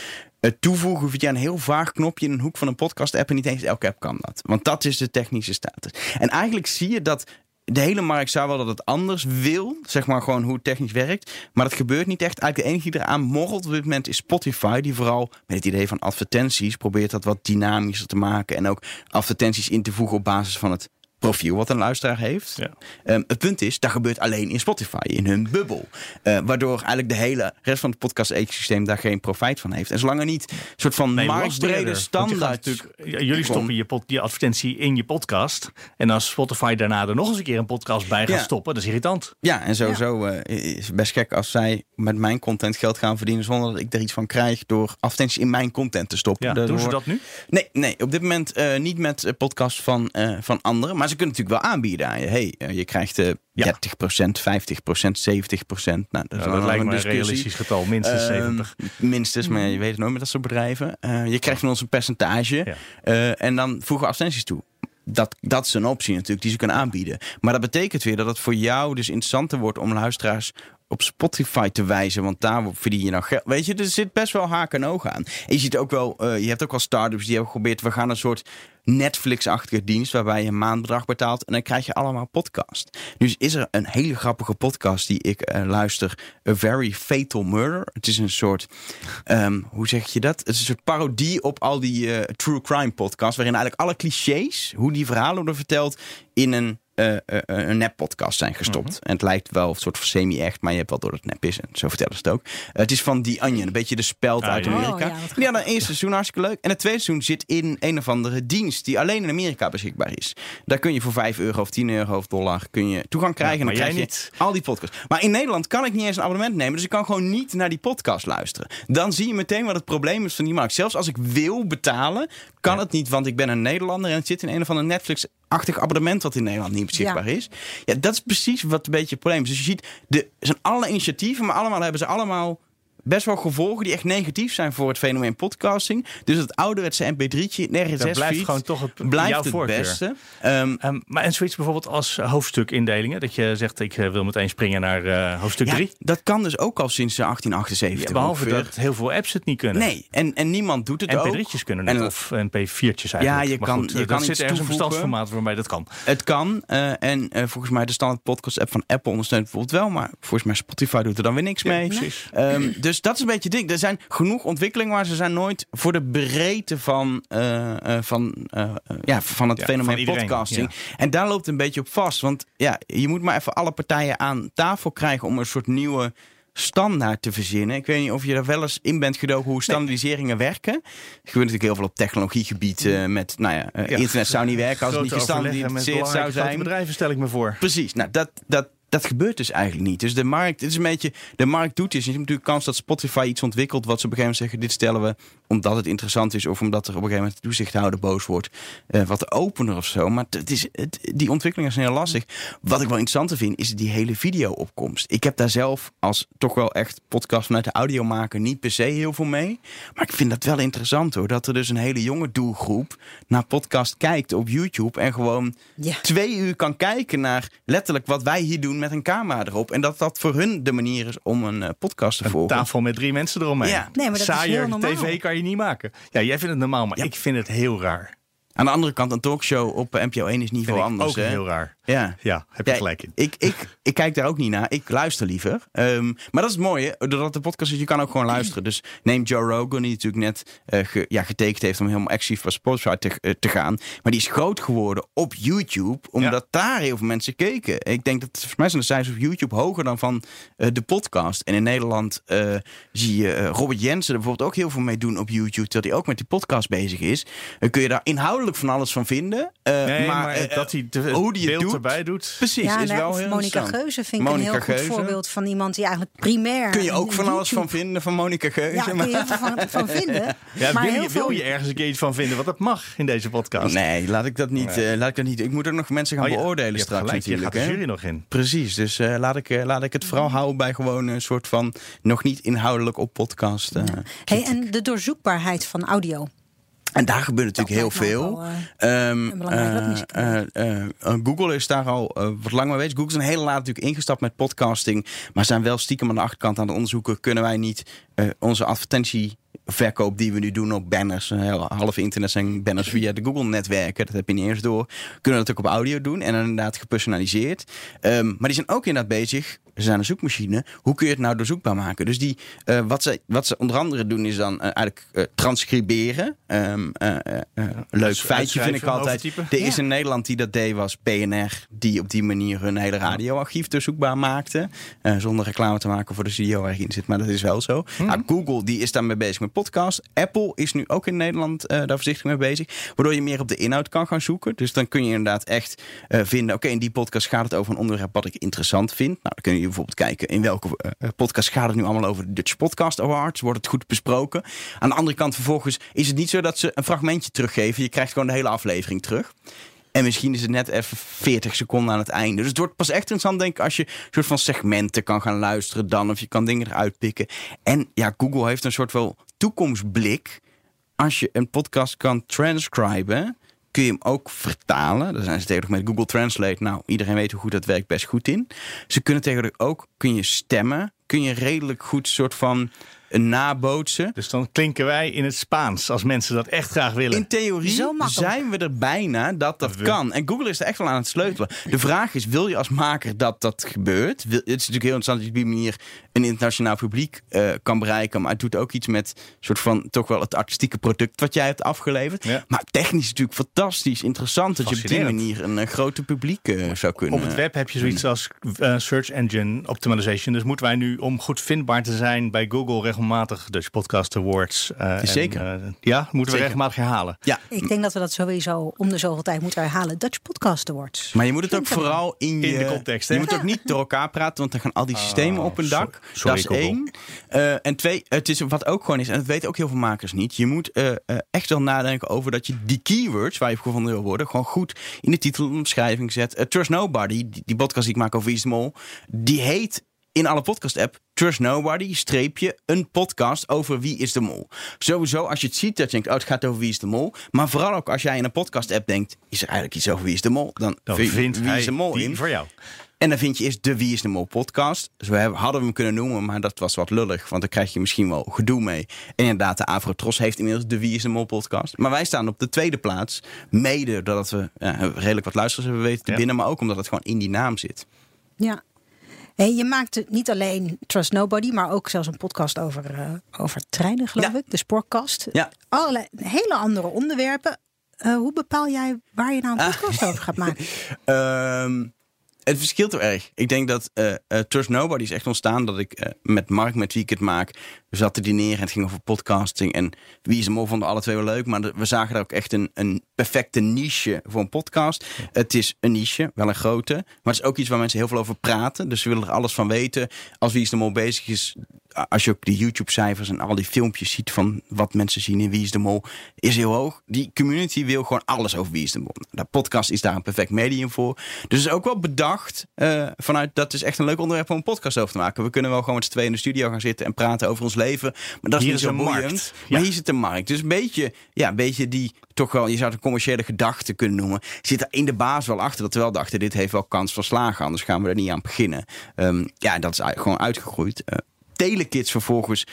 toevoegen via een heel vaag knopje in een hoek van een podcast-app. En niet eens elke app kan dat. Want dat is de technische status. En eigenlijk zie je dat de hele markt zou wel dat het anders wil. Zeg maar gewoon hoe het technisch werkt. Maar dat gebeurt niet echt. Eigenlijk de enige die eraan morrelt op dit moment is Spotify. Die vooral met het idee van advertenties probeert dat wat dynamischer te maken. En ook advertenties in te voegen op basis van het profiel wat een luisteraar heeft. Ja. Ehm, het punt is, dat gebeurt alleen in Spotify, in hun bubbel. Uh, waardoor eigenlijk de hele rest van het podcast-ecosysteem daar geen profijt van heeft. En zolang er niet een soort van nee, marktbrede standaard... jullie stoppen je, je advertentie in je podcast. En als Spotify daarna er nog eens een keer een podcast bij gaat stoppen, dat is irritant. Ja, en sowieso uh, is het best gek als zij met mijn content geld gaan verdienen... zonder dat ik er iets van krijg door advertenties in mijn content te stoppen. Ja, doen ze dat nu? Nee, nee op dit moment uh, niet met podcasts van, van anderen. Maar ze kunnen natuurlijk wel aanbieden aan je. Hey, eh, je krijgt uh, ja. 30%, 50%, 70%. Nou, dat, ja, dat lijkt me een realistisch getal, minstens uh, 70. Minstens, maar je weet het nooit met dat soort bedrijven. Uh, je krijgt van ons een percentage ja. en dan voegen we advertenties toe. Dat, dat is een optie natuurlijk die ze kunnen aanbieden. Maar dat betekent weer dat het voor jou dus interessanter wordt om luisteraars op Spotify te wijzen, want daar verdien je nog geld. Weet je, er zit best wel haken en ogen aan. En je ziet ook wel, uh, je hebt ook wel startups die hebben geprobeerd, we gaan een soort Netflix-achtige dienst waarbij je maandbedrag betaalt en dan krijg je allemaal podcast. Dus is er een hele grappige podcast die ik uh, luister, A Very Fatal Murder. Het is een soort, um, hoe zeg je dat? Het is een soort parodie op al die uh, true crime podcasts, waarin eigenlijk alle clichés, hoe die verhalen worden verteld, in een uh, uh, een nep-podcast zijn gestopt. Mhm. En het lijkt wel een soort van semi-echt, maar je hebt wel door dat het nep is. En zo vertellen ze het ook. het is van The Onion, een beetje de speld ah, uit Amerika. Oh, ja, die hadden een eerste seizoen hartstikke leuk. En het tweede seizoen zit in een of andere dienst die alleen in Amerika beschikbaar is. Daar kun je voor 5 euro of 10 euro of dollar kun je toegang krijgen. Ja, maar en dan krijg je niet. al die podcasts. Maar in Nederland kan ik niet eens een abonnement nemen. Dus ik kan gewoon niet naar die podcast luisteren. Dan zie je meteen wat het probleem is van die markt. Zelfs als ik wil betalen, kan het niet, want ik ben een Nederlander en het zit in een of andere Netflix-achtig abonnement wat in Nederland niet beschikbaar is. Ja, dat is precies wat een beetje het probleem is. Dus je ziet, er zijn allerlei initiatieven, maar allemaal hebben ze allemaal best wel gevolgen die echt negatief zijn voor het fenomeen podcasting. Dus het ouderwetse mp3'tje, nergens dat blijft gewoon toch het, blijft het beste. Um, um, maar en zoiets bijvoorbeeld als hoofdstukindelingen, dat je zegt ik eh, wil meteen springen naar uh, hoofdstuk 3. Ja, dat kan dus ook al sinds 1878. Ja, behalve dat heel veel apps het niet kunnen. Nee, en, en niemand doet het MP3'tjes ook. MP3'tjes kunnen het, of mp4'tjes eigenlijk. Ja, je kan, goed, je kan zit ergens een bestandsformaat waarbij dat kan. Het kan uh, en volgens mij de standaard podcast app van Apple ondersteunt bijvoorbeeld wel, maar volgens mij Spotify doet er dan weer niks mee. Precies. Um, dus dat is een beetje ding. Er zijn genoeg ontwikkelingen, maar ze zijn nooit voor de breedte van, uh, uh, van, uh, ja, van het fenomeen podcasting. En daar loopt het een beetje op vast. Want ja, je moet maar even alle partijen aan tafel krijgen om een soort nieuwe standaard te verzinnen. Ik weet niet of je er wel eens in bent gedoken hoe standaardiseringen werken. Er gebeurt natuurlijk heel veel op technologiegebied uh, met, nou ja, uh, internet zou niet werken als het niet gestandaardiseerd zou zijn. bedrijven stel ik me voor. Precies, nou dat, dat, dat gebeurt dus eigenlijk niet. Dus de markt, het is een beetje, de markt doet is. Je hebt natuurlijk kans dat Spotify iets ontwikkelt wat ze op een gegeven moment zeggen: dit stellen we omdat het interessant is, of omdat er op een gegeven moment de toezichthouder boos wordt, uh, wat opener of zo. Maar het is, het, die ontwikkelingen zijn heel lastig. Wat ik wel interessanter vind, is die hele video-opkomst. Ik heb daar zelf als toch wel echt podcast vanuit de audio maken niet per se heel veel mee. Maar ik vind dat wel interessant hoor, dat er dus een hele jonge doelgroep naar podcast kijkt op YouTube en gewoon twee uur kan kijken naar letterlijk wat wij hier doen met een camera erop. En dat dat voor hun de manier is om een uh, podcast te volgen. Een tafel met drie mensen eromheen. Ja. Nee, maar dat Saaier is heel tv kan je niet maken. Ja, jij vindt het normaal, maar ik vind het heel raar. Aan de andere kant, een talkshow op NPO 1 is niet veel anders. Ook heel raar. Ja, ja heb je gelijk in. Ik, ik, ik kijk daar ook niet naar. Ik luister liever. Um, maar dat is het mooie. Doordat de podcast is, je kan ook gewoon luisteren. Dus neem Joe Rogan, die natuurlijk net uh, ja, getekend heeft om helemaal actief voor Spotify te, uh, te gaan. Maar die is groot geworden op YouTube, omdat daar heel veel mensen keken. Ik denk dat volgens mij zijn de cijfers op YouTube hoger dan van uh, de podcast. En in Nederland zie je Robert Jensen er bijvoorbeeld ook heel veel mee doen op YouTube, terwijl hij ook met die podcast bezig is. Dan kun je daar inhoudelijk van alles van vinden. Nee, maar, maar dat hij hoe die het doet, erbij doet. Precies, ja, is wel heel Monika Geuze vind ik Monica een heel goed voorbeeld van iemand die eigenlijk primair... Kun je ook van alles van vinden van Monika Geuze? Ja, kun je van, van vinden. Ja, maar wil, je, wil je ergens een keer iets van vinden? Want dat mag in deze podcast. Nee, laat ik dat niet. Uh, laat ik, dat niet. ik moet er nog mensen gaan oh, beoordelen straks gelijk, natuurlijk. Je gaat de jury nog in. Precies, dus uh, laat, ik, uh, laat ik het vooral houden bij gewoon een soort van... nog niet inhoudelijk op podcast. hey, en de doorzoekbaarheid van audio. En daar gebeurt natuurlijk heel veel. um, Google is daar al wat langer mee bezig. Google is een hele laat natuurlijk ingestapt met podcasting. Maar zijn wel stiekem aan de achterkant aan het onderzoeken. Kunnen wij niet onze advertentie verkoop die we nu doen op banners. Half internet zijn banners via de Google-netwerken. Dat heb je niet eens door. Kunnen we dat ook op audio doen en inderdaad gepersonaliseerd. Um, maar die zijn ook inderdaad bezig. Ze zijn een zoekmachine. Hoe kun je het nou doorzoekbaar maken? Dus die, uh, wat, ze, wat ze onder andere doen is dan uh, eigenlijk uh, transcriberen. Um, leuk feitje vind ik altijd. Er is in Nederland die dat deed, was PNR. Die op die manier hun hele radioarchief doorzoekbaar maakte. zonder reclame te maken voor de studio in zit. Maar dat is wel zo. Hmm. Nou, Google die is daarmee bezig podcast. Apple is nu ook in Nederland uh, daar voorzichtig mee bezig. Waardoor je meer op de inhoud kan gaan zoeken. Dus dan kun je inderdaad echt uh, vinden... oké, in die podcast gaat het over een onderwerp wat ik interessant vind. Nou, dan kun je bijvoorbeeld kijken... in welke uh, podcast gaat het nu allemaal over de Dutch Podcast Awards? Wordt het goed besproken? Aan de andere kant vervolgens is het niet zo dat ze een fragmentje teruggeven. Je krijgt gewoon de hele aflevering terug. En misschien is het net even 40 seconden aan het einde. Dus het wordt pas echt interessant, denk ik, als je soort van segmenten kan gaan luisteren dan. Of je kan dingen eruit pikken. En ja, Google heeft een soort wel toekomstblik. Als je een podcast kan transcriben, kun je hem ook vertalen. Daar zijn ze tegenwoordig met Google Translate. Nou, iedereen weet hoe goed dat werkt, best goed in. Ze kunnen tegenwoordig ook, kun je stemmen, kun je redelijk goed soort van nabootsen. Dus dan klinken wij in het Spaans als mensen dat echt graag willen. In theorie zijn we er bijna dat dat kan. En Google is er echt wel aan het sleutelen. De vraag is, wil je als maker dat dat gebeurt? het is natuurlijk heel interessant dat je op die manier een internationaal publiek uh, kan bereiken. Maar het doet ook iets met soort van toch wel het artistieke product wat jij hebt afgeleverd. Maar technisch natuurlijk fantastisch interessant dat je op die manier een uh, grote publiek uh, zou kunnen. Op het web heb je zoiets als search engine optimization. Dus moeten wij nu om goed vindbaar te zijn bij Google regelmatig Dutch Podcast Awards. Zeker. ja, moeten we regelmatig herhalen. Ja. Ik denk dat we dat sowieso om de zoveel tijd moeten herhalen. Dutch Podcast Awards. Maar je moet het ook vooral in, je, in de context. Je moet ook niet door elkaar praten, want dan gaan al die systemen oh, op een dak. Sorry, dat is één. Uh, en twee, het is wat ook gewoon is, en dat weten ook heel veel makers niet. Je moet echt wel nadenken over dat je die keywords waar je gevonden wil worden, gewoon goed in de titelomschrijving zet. Trust Nobody, die, die podcast die ik maak over Wie Mol, die heet in alle podcast-app Trust Nobody, streepje, een podcast over Wie is de Mol. Sowieso, als je het ziet, dat je denkt, oh, het gaat over Wie is de Mol. Maar vooral ook als jij in een podcast-app denkt, is er eigenlijk iets over Wie is de Mol? Dan, dan vindt Wie is de Mol in. voor jou. En dan vind je eerst de Wie is de Mol podcast. Dus we hadden we hem kunnen noemen, maar dat was wat lullig. Want dan krijg je misschien wel gedoe mee. En inderdaad, de Avrotros heeft inmiddels de Wie is de Mol podcast. Maar wij staan op de tweede plaats. Mede doordat we ja, redelijk wat luisteraars hebben weten te binnen. Maar ook omdat het gewoon in die naam zit. Ja, Hey, je maakt niet alleen Trust Nobody, maar ook zelfs een podcast over, uh, over treinen, geloof ik. De Sportkast. Ja. Allerlei hele andere onderwerpen. Uh, hoe bepaal jij waar je nou een podcast over gaat maken? um, Het verschilt er erg. Ik denk dat uh, uh, Trust Nobody is echt ontstaan dat ik met Mark, met wie ik het maak, we zaten dineren en het ging over podcasting. En wie is de mol vonden alle twee wel leuk, maar we zagen daar ook echt een, een perfecte niche voor een podcast. Het is een niche, wel een grote, maar het is ook iets waar mensen heel veel over praten. Dus ze willen er alles van weten. Als Wie is de Mol bezig is, als je ook de YouTube-cijfers en al die filmpjes ziet van wat mensen zien in Wie is de Mol, is heel hoog. Die community wil gewoon alles over Wie is de Mol. De podcast is daar een perfect medium voor. Dus het is ook wel bedacht uh, vanuit dat is echt een leuk onderwerp om een podcast over te maken. We kunnen wel gewoon met z'n tweeën in de studio gaan zitten en praten over ons leven. Maar dat is niet zo boeiend. Maar hier zit de markt. Dus een beetje, ja, een beetje die toch wel, je zou het een commerciële gedachte kunnen noemen. Zit er in de baas wel achter dat we wel dachten, dit heeft wel kans van slagen. Anders gaan we er niet aan beginnen. Um, ja, dat is gewoon uitgegroeid. Uh, Telekids vervolgens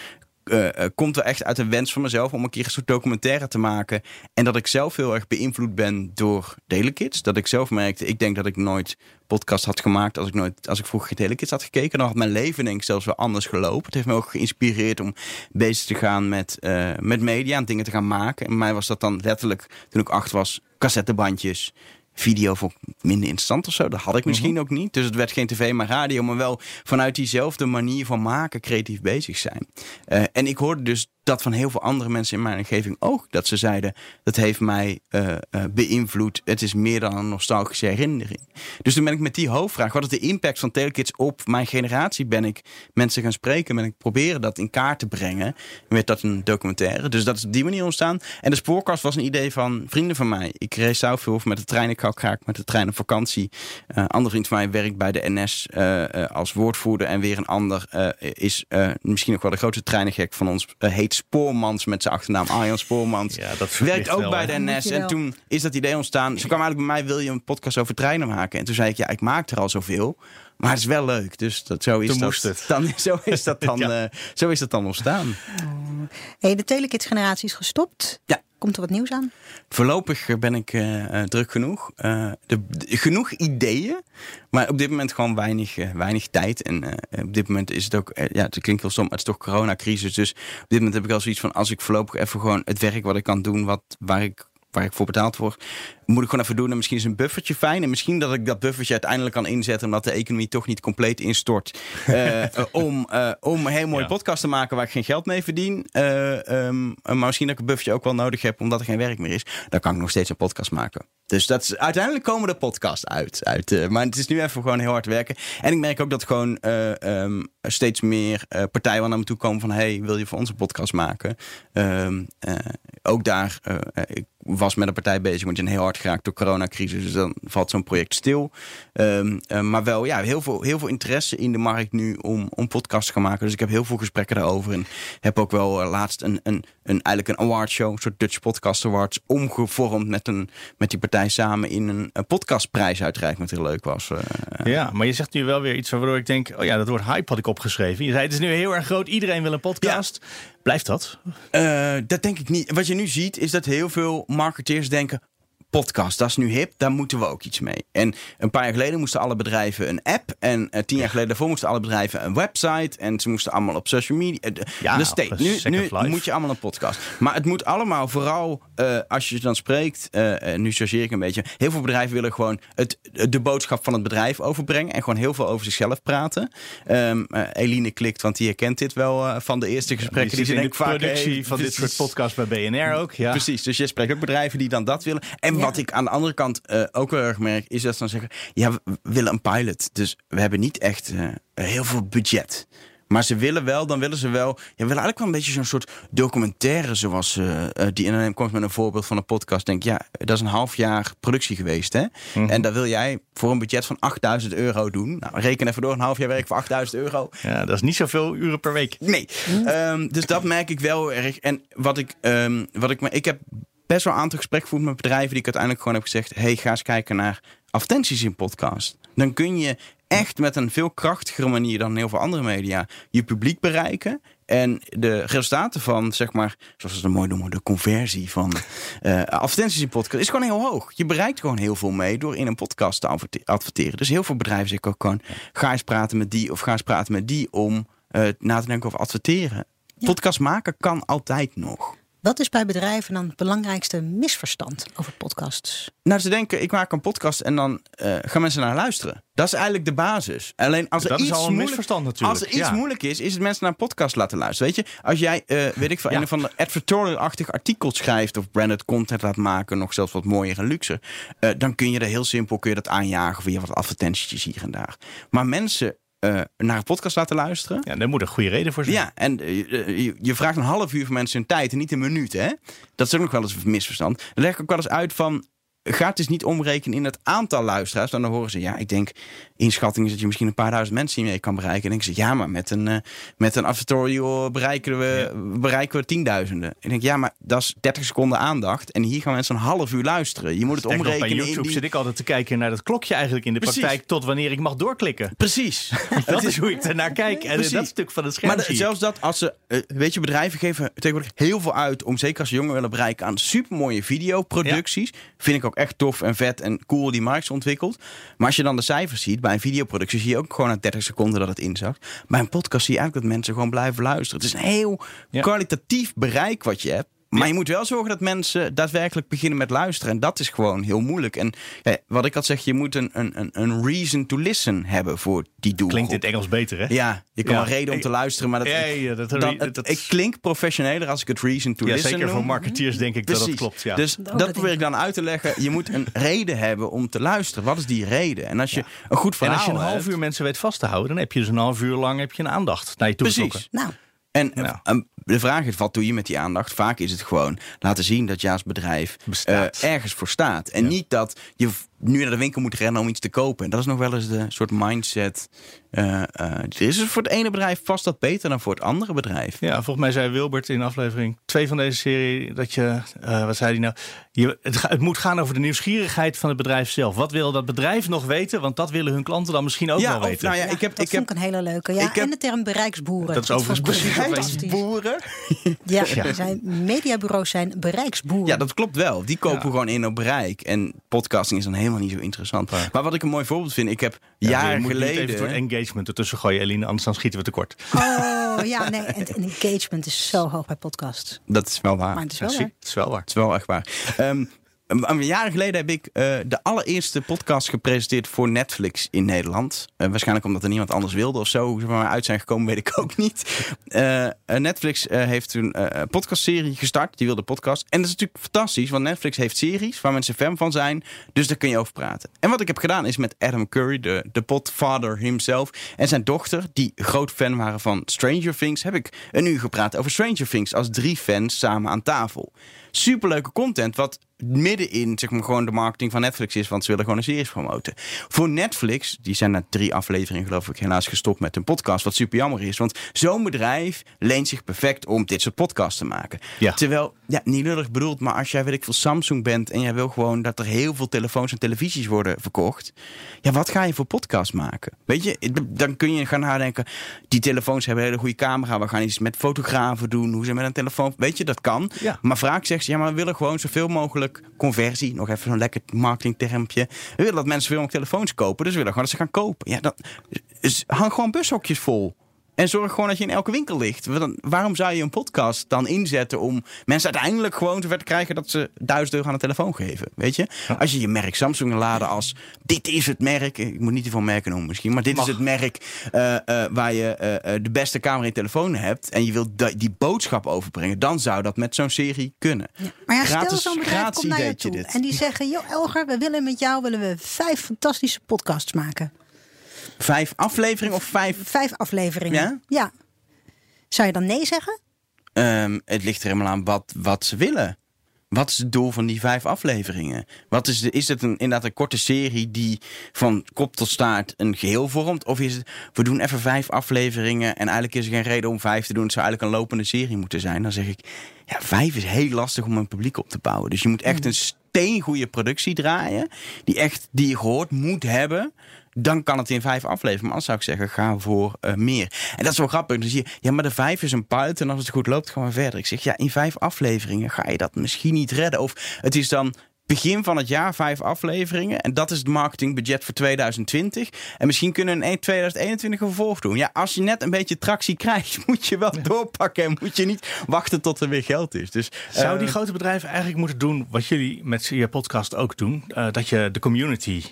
uh, uh, komt er echt uit een wens van mezelf om een keer een soort documentaire te maken. En dat ik zelf heel erg beïnvloed ben door Telekids. Dat ik zelf merkte, ik denk dat ik nooit podcast had gemaakt als ik nooit, als ik vroeger Telekids had gekeken. Dan had mijn leven denk ik zelfs wel anders gelopen. Het heeft me ook geïnspireerd om bezig te gaan met, uh, met media en dingen te gaan maken. En mij was dat dan letterlijk, toen ik acht was, cassettebandjes video vond ik minder interessant of zo. Dat had ik misschien mhm. ook niet. Dus het werd geen tv, maar radio. Maar wel vanuit diezelfde manier van maken creatief bezig zijn. Uh, en ik hoorde dus dat van heel veel andere mensen in mijn omgeving ook. Dat ze zeiden, dat heeft mij uh, uh, beïnvloed. Het is meer dan een nostalgische herinnering. Dus toen ben ik met die hoofdvraag, wat is de impact van Telekids op mijn generatie? Ben ik mensen gaan spreken, ben ik proberen dat in kaart te brengen. Met dat een documentaire. Dus dat is op die manier ontstaan. En de spoorkast was een idee van vrienden van mij. Ik reis veel met de trein. Ik ook graag met de trein op vakantie. Uh, andere vriend van mij werkt bij de NS als woordvoerder. En weer een ander is misschien nog wel de grootste treinengek van ons. heet Spoormans met zijn achternaam Arjan Spoormans. Ja, dat werkt ook bij de NS. En toen is dat idee ontstaan. Ze kwam eigenlijk bij mij, wil je een podcast over treinen maken? En toen zei ik, ja, ik maak er al zoveel. Maar het is wel leuk. Dus dat, zo, is Toen dat, moest het. Dan, zo, is dat dan, ja. uh, zo is dat dan ontstaan. Oh. Hey, de Telekids-generatie is gestopt. Ja. Komt er wat nieuws aan? Voorlopig ben ik uh, druk genoeg. Uh, de, genoeg ideeën, maar op dit moment gewoon weinig, weinig tijd. En op dit moment is het ook, ja, het klinkt heel stom, het is toch coronacrisis. Dus op dit moment heb ik al zoiets van, als ik voorlopig even gewoon het werk wat ik kan doen, wat, waar ik waar ik voor betaald word, moet ik gewoon even doen. En misschien is een buffertje fijn. En misschien dat ik dat buffertje uiteindelijk kan inzetten, omdat de economie toch niet compleet instort. uh, om, uh, om een heel mooie ja. podcast te maken waar ik geen geld mee verdien. Uh, um, maar misschien dat ik een buffertje ook wel nodig heb, omdat er geen werk meer is. Dan kan ik nog steeds een podcast maken. Dus dat is, uiteindelijk komen de podcasts uit. uit maar het is nu even gewoon heel hard werken. En ik merk ook dat gewoon um, steeds meer partijen naar me toe komen van... hey, wil je voor onze podcast maken? Um, ook daar, ik was met een partij bezig, want je een heel hard geraakt door coronacrisis. Dus dan valt zo'n project stil. Um, um, maar wel, ja, heel veel, heel veel interesse in de markt nu om, om podcasts te gaan maken. Dus ik heb heel veel gesprekken daarover. En heb ook wel uh, laatst een, een, een, eigenlijk een awardshow, een soort Dutch Podcast Awards, omgevormd met, een, met die partij samen in een, een podcastprijs uitreikt, wat heel leuk was. Uh, ja, maar je zegt nu wel weer iets waardoor ik denk, oh ja, dat woord hype had ik opgeschreven. Je zei, het is nu heel erg groot, iedereen wil een podcast. Ja. Blijft dat? Uh, dat denk ik niet. Wat je nu ziet, is dat heel veel marketeers denken: podcast, dat is nu hip, daar moeten we ook iets mee. En een paar jaar geleden moesten alle bedrijven een app. En uh, tien jaar geleden daarvoor moesten alle bedrijven een website. En ze moesten allemaal op social media. Uh, ja, de state. Nu, nu moet je allemaal een podcast. Maar het moet allemaal vooral, uh, als je dan spreekt, nu chargeer ik een beetje. Heel veel bedrijven willen gewoon het, de boodschap van het bedrijf overbrengen. En gewoon heel veel over zichzelf praten. Um, Eline klikt, want die herkent dit wel van de eerste gesprekken. Ja, die, die ze in de productie van dit soort podcasts bij BNR ook. Ja. Precies, dus je spreekt ook bedrijven die dan dat willen. En wat ik aan de andere kant uh, ook wel erg merk, is dat ze dan zeggen: ja, we willen een pilot. Dus we hebben niet echt uh, heel veel budget. Maar ze willen wel, dan willen ze wel. Ja, we willen eigenlijk wel een beetje zo'n soort documentaire zoals uh, die. En dan komt met een voorbeeld van een podcast. Denk ja, dat is een half jaar productie geweest. Hè? Mm -hmm. En dat wil jij voor een budget van 8000 euro doen. Nou, reken even door een half jaar werk voor 8000 euro. Ja, dat is niet zoveel uren per week. Nee. Um, dus dat merk ik wel erg. En wat ik, um, wat ik, ik heb best wel een aantal gesprekken gevoerd met bedrijven die ik uiteindelijk gewoon heb gezegd: hey, ga eens kijken naar advertenties in podcast. Dan kun je echt met een veel krachtigere manier dan heel veel andere media je publiek bereiken. En de resultaten van, zeg maar, zoals ze het mooi noemen, de conversie van uh, advertenties in podcast is gewoon heel hoog. Je bereikt gewoon heel veel mee door in een podcast te adverteren. Dus heel veel bedrijven zeggen ook gewoon: ga eens praten met die of ga eens praten met die om uh, na te denken over adverteren. Ja. Podcast maken kan altijd nog. Wat is bij bedrijven dan het belangrijkste misverstand over podcasts? Nou, ze denken, ik maak een podcast en dan uh, gaan mensen naar luisteren. Dat is eigenlijk de basis. Alleen als er dat iets is al een misverstand natuurlijk. Als er iets ja. moeilijk is, is het mensen naar een podcast laten luisteren. Weet je, als jij, uh, weet ik veel, ja. een van de advertorial-achtig artikel schrijft of branded content laat maken, nog zelfs wat mooier en luxer, uh, dan kun je er heel simpel kun je dat aanjagen via wat advertentietjes hier en daar. Maar mensen uh, naar een podcast laten luisteren. Ja, daar moet een goede reden voor zijn. Ja, en uh, je, je, vraagt een half uur van mensen hun tijd en niet een minuut. Hè? Dat is ook nog wel eens een misverstand. Dan leg ik ook wel eens uit van gaat dus niet omrekenen in het aantal luisteraars. Dan horen ze, ja, ik denk, inschatting is dat je misschien een paar duizend mensen mee kan bereiken. En dan denk ze, ja, maar met een, uh, met een advertorial bereiken we, ja. bereiken we tienduizenden. Ik denk, ja, maar dat is 30 seconden aandacht. En hier gaan mensen een half uur luisteren. Je moet het omrekenen. Bij YouTube die... zit ik altijd te kijken naar dat klokje eigenlijk in de Precies. praktijk. Tot wanneer ik mag doorklikken. Precies. dat is hoe ik ernaar kijk. En Precies. dat stuk van het scherm. Maar de, zelfs dat, als ze, uh, weet je, bedrijven geven tegenwoordig heel veel uit. Om zeker als ze jongeren willen bereiken aan supermooie videoproducties. Ja. Vind ik ook echt tof en vet en cool die markt ontwikkelt. Maar als je dan de cijfers ziet, bij een videoproductie zie je ook gewoon na 30 seconden dat het inzakt. Bij een podcast zie je eigenlijk dat mensen gewoon blijven luisteren. Het is een heel ja. kwalitatief bereik wat je hebt. Maar je moet wel zorgen dat mensen daadwerkelijk beginnen met luisteren. En dat is gewoon heel moeilijk. En wat ik had zeg, je moet een, een, een reason to listen hebben voor die doel. Klinkt in het Engels beter, hè? Ja, je kan een reden om te luisteren. Maar dat, ja, dat, dat, ik klink professioneler als ik het reason to listen Zeker voor marketeers denk ik dat dat klopt. Ja. Dus dat probeer ik dan uit te leggen. Je moet een reden hebben om te luisteren. Wat is die reden? En als je een goed verhaal En als je een half uur mensen weet vast te houden, dan heb je dus een half uur lang heb je een aandacht naar je toe. Precies. Nou. En de vraag is, wat doe je met die aandacht? Vaak is het gewoon laten zien dat je als bedrijf uh, ergens voor staat. En niet dat je nu naar de winkel moet rennen om iets te kopen. En dat is nog wel eens de soort mindset. Uh, uh, is het voor het ene bedrijf vast dat beter dan voor het andere bedrijf. Ja, volgens mij zei Wilbert in aflevering 2 van deze serie dat je, uh, wat zei hij nou? Je, het, het, moet gaan over de nieuwsgierigheid van het bedrijf zelf. Wat wil dat bedrijf nog weten? Want dat willen hun klanten dan misschien ook wel weten. Nou ja, ik heb, dat ik heb, een hele leuke. Ja, en de term bereiksboeren. Dat is overigens precies boeren. Ja, ja. Zijn, mediabureaus zijn bereiksboeren. Ja, dat klopt wel. Die kopen gewoon in op bereik. En podcasting is dan helemaal niet zo interessant. Maar wat ik een mooi voorbeeld vind, ik heb ja, jaren geleden... even het engagement ertussen gooien, Eline, anders dan schieten we tekort. Oh, ja, nee. En engagement is zo hoog bij podcasts. Dat is wel waar. Maar het is wel, waar. Het is wel waar. Het is wel echt waar. Um, een jaren geleden heb ik uh, de allereerste podcast gepresenteerd voor Netflix in Nederland. Uh, waarschijnlijk omdat er niemand anders wilde of zo. Hoe ze maar uit zijn gekomen, weet ik ook niet. Uh, Netflix heeft toen een podcastserie gestart. Die wilde podcast. En dat is natuurlijk fantastisch, want Netflix heeft series waar mensen fan van zijn. Dus daar kun je over praten. En wat ik heb gedaan is met Adam Curry, de, de podfather himself, en zijn dochter, die groot fan waren van Stranger Things, heb ik een uur gepraat over Stranger Things als drie fans samen aan tafel superleuke content. Wat midden in zeg maar, gewoon de marketing van Netflix is. Want ze willen gewoon een series promoten. Voor Netflix, die zijn na drie afleveringen geloof ik helaas gestopt met een podcast. Wat super jammer is. Want zo'n bedrijf leent zich perfect om dit soort podcasts te maken. Terwijl, ja, niet lullig bedoeld. Maar als jij weet ik veel Samsung bent. En jij wil gewoon dat er heel veel telefoons en televisies worden verkocht. Ja, wat ga je voor podcast maken? Weet je, dan kun je gaan nadenken. Die telefoons hebben een hele goede camera. We gaan iets met fotografen doen. Hoe ze met een telefoon. Weet je, dat kan. Maar vraag zegt ja, maar we willen gewoon zoveel mogelijk conversie. Nog even zo'n lekker marketingtermpje. We willen dat mensen mogelijk telefoons kopen. Dus we willen gewoon dat ze gaan kopen. Ja, dan dus hang gewoon bushokjes vol. En zorg gewoon dat je in elke winkel ligt. Waarom zou je een podcast dan inzetten om mensen uiteindelijk gewoon zover te krijgen dat ze duizend euro aan de telefoon geven? Weet je? Als je je merk Samsung laden als dit is het merk. Ik moet niet te veel merken noemen misschien. Maar dit is het merk uh, uh, waar je uh, de beste camera in telefoon hebt. En je wilt die boodschap overbrengen. Dan zou dat met zo'n serie kunnen. Ja. Maar ja, gratis, stel zo'n bedrijf komt naar je toe. Dit. En die zeggen, joh Elger, we willen met jou willen we vijf fantastische podcasts maken. Vijf afleveringen of vijf? Vijf afleveringen. Ja? ja. Zou je dan nee zeggen? Um, het ligt er helemaal aan wat, wat ze willen. Wat is het doel van die vijf afleveringen? Wat is, de, is het een, inderdaad een korte serie die van kop tot staart een geheel vormt? Of is het, we doen even vijf afleveringen en eigenlijk is er geen reden om vijf te doen. Het zou eigenlijk een lopende serie moeten zijn. Dan zeg ik, ja, vijf is heel lastig om een publiek op te bouwen. Dus je moet echt een steengoede productie draaien. Die, echt, die je gehoord moet hebben dan kan het in vijf afleveren. Maar anders zou ik zeggen, ga voor uh, meer. En dat is wel grappig. Dan zie je, ja, maar de vijf is een puit. En als het goed loopt, gaan we verder. Ik zeg, ja, in vijf afleveringen ga je dat misschien niet redden. Of het is dan begin van het jaar vijf afleveringen. En dat is het marketingbudget voor 2020. En misschien kunnen we in 2021 een vervolg doen. Ja, als je net een beetje tractie krijgt, moet je wel doorpakken. En moet je niet wachten tot er weer geld is. Dus, Zou die uh, grote bedrijven eigenlijk moeten doen wat jullie met je podcast ook doen? Uh, dat je de community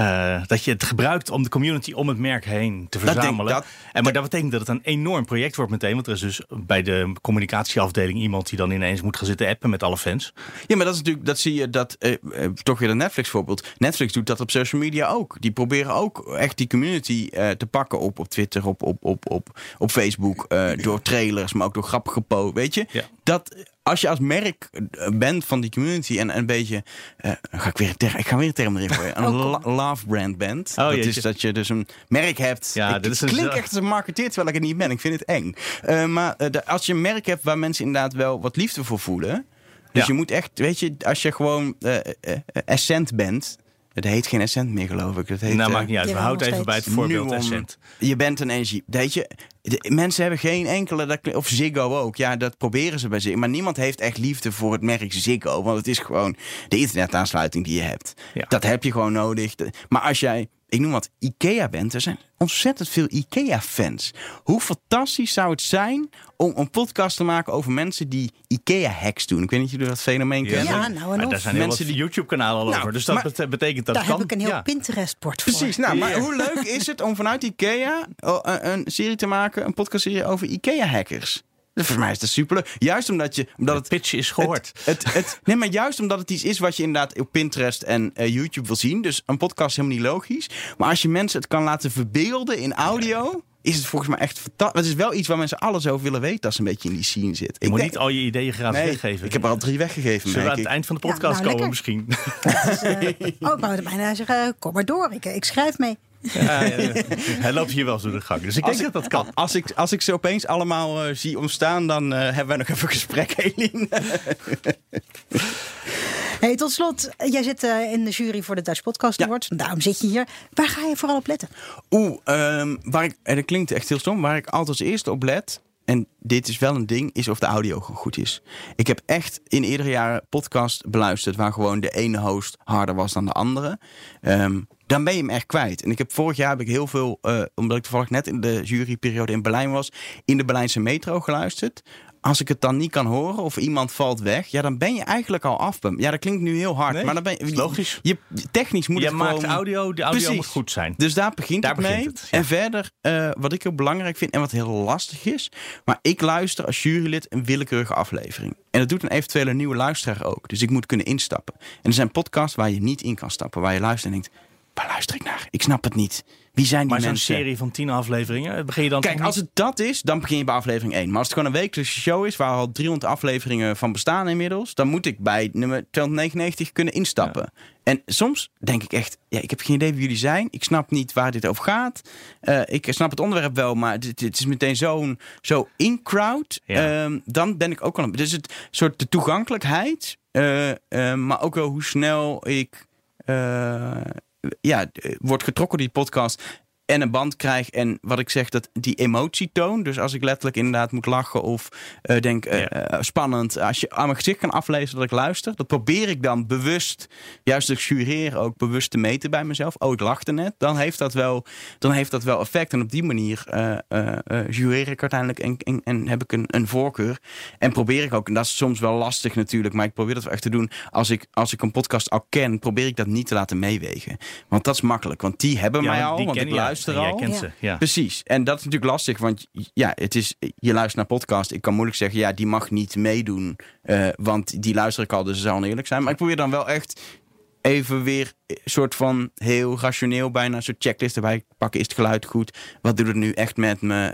uh, dat je het gebruikt om de community om het merk heen te verzamelen. Dat, en maar dat, betekent dat het een enorm project wordt meteen. Want er is dus bij de communicatieafdeling iemand die dan ineens moet gaan zitten appen met alle fans. Ja, maar dat is natuurlijk, dat zie je dat, uh, uh, toch weer een Netflix voorbeeld. Netflix doet dat op social media ook. Die proberen ook echt die community te pakken op, op Twitter, op, op, op, op, op Facebook. door trailers, maar ook door grappige posts. Weet je? Ja. Dat als je als merk eh, bent van die community en een beetje. Uh, ga ik, weer ter, ik ga weer een term erin gooien. Een love brand bent. Oh, dat is dat je dus een merk hebt. Ja, dit is klinkt echt als een marketeer terwijl ik het niet ben. Ik vind het eng. Uh, maar uh, de, als je een merk hebt waar mensen inderdaad wel wat liefde voor voelen. Dus ja. je moet echt, weet je, als je gewoon essent bent. Het heet geen essent meer, geloof ik. Het heet, nou, maakt niet uit. We houden even bij het voorbeeld essent. Je bent een energie. Weet je, mensen hebben geen enkele, of Ziggo ook, ja, dat proberen ze bij zich. Maar niemand heeft echt liefde voor het merk Ziggo, want het is gewoon de internetaansluiting die je hebt. Dat heb je gewoon nodig. Maar als jij ik noem wat, IKEA bent. Er zijn ontzettend veel IKEA-fans. Hoe fantastisch zou het zijn om een podcast te maken over mensen die IKEA-hacks doen? Ik weet niet of jullie dat fenomeen kennen. Ja, nou en Daar zijn mensen die YouTube-kanalen al nou, over. Dus dat betekent dat Daar heb ik een heel Pinterest-bord voor. Precies. Nou, maar hoe leuk is het om vanuit IKEA oh, een serie te maken, een podcastserie over IKEA-hackers? Voor mij is dat super Juist omdat je. Omdat het pitch is gehoord. Het, het, nee, maar juist omdat het iets is wat je inderdaad op Pinterest en uh, YouTube wil zien. Dus een podcast is helemaal niet logisch. Maar als je mensen het kan laten verbeelden in audio. Is het volgens mij echt fantastisch. Het is wel iets waar mensen alles over willen weten als ze een beetje in die scene zit. Je moet niet al je ideeën gratis nee, weggeven. Ik heb er al drie weggegeven. Zullen we aan het eind van de podcast nou, komen misschien? Is, uh, oh, ik wou bijna zeggen, kom maar door. Ik, ik schrijf mee. Ja, ja, Hij loopt hier wel zo de gang. Dus ik denk dat dat kan. Als ik, als ik ze opeens allemaal uh, zie ontstaan, dan uh, hebben we nog even een gesprek, Eline. hey, tot slot, jij zit uh, in de jury voor de Dutch Podcast Awards. Daarom zit je hier. Waar ga je vooral op letten? Oeh, um, waar ik, en dat klinkt echt heel stom. Waar ik altijd als eerste op let, en dit is wel een ding, is of de audio goed is. Ik heb echt in eerdere jaren podcast beluisterd waar gewoon de ene host harder was dan de andere. Um, dan ben je hem echt kwijt. En ik heb vorig jaar heb ik heel veel, uh, omdat ik toevallig net in de juryperiode in Berlijn was, in de Berlijnse metro geluisterd. Als ik het dan niet kan horen of iemand valt weg, ja, dan ben je eigenlijk al af. Ja, dat klinkt nu heel hard, maar dan ben je logisch. Je, technisch moet je het maakt audio, de audio moet goed zijn. Dus daar begint daar het begint mee. Het, En verder, uh, wat ik heel belangrijk vind en wat heel lastig is, maar ik luister als jurylid een willekeurige aflevering. En dat doet een eventuele nieuwe luisteraar ook. Dus ik moet kunnen instappen. En er zijn podcasts waar je niet in kan stappen, waar je luistert en denkt waar luister ik naar? Ik snap het niet. Wie zijn die maar mensen? Maar zo'n serie van tien afleveringen, begin je dan Kijk, als het dat is, dan begin je bij aflevering 1. Maar als het gewoon een wekelijkse show is, waar al 300 afleveringen van bestaan inmiddels, dan moet ik bij nummer 299 kunnen instappen. En soms denk ik echt, ja, ik heb geen idee wie jullie zijn. Ik snap niet waar dit over gaat. Uh, ik snap het onderwerp wel, maar het, is meteen zo'n zo in-crowd. Ehm, dan ben ik ook wel een... Dus het soort de toegankelijkheid, uh, uh, maar ook wel hoe snel ik ja, wordt getrokken die podcast en een band krijg. En wat ik zeg, dat die emotietoon. Dus als ik letterlijk inderdaad moet lachen of uh, denk uh, spannend. Als je aan mijn gezicht kan aflezen dat ik luister. Dat probeer ik dan bewust, juist ik jureer ook bewust te meten bij mezelf. Oh, ik lachte net. Dan heeft dat wel, dan heeft dat wel effect. En op die manier uh, jureer ik uiteindelijk en, en, en, heb ik een, een voorkeur. En probeer ik ook, en dat is soms wel lastig natuurlijk. Maar ik probeer dat wel echt te doen. Als ik, als ik een podcast al ken, probeer ik dat niet te laten meewegen. Want dat is makkelijk. Want die hebben mij al. Want ik luister luister al. Jij kent ze, ja. Precies. En dat is natuurlijk lastig, want ja, het is, je luistert naar podcast. Ik kan moeilijk zeggen, ja, die mag niet meedoen. Uh, want die luister ik al, dus ze zal eerlijk zijn. Maar ik probeer dan wel echt even weer soort van heel rationeel bijna een soort checklist erbij pakken. Is het geluid goed? Wat doet het nu echt met me?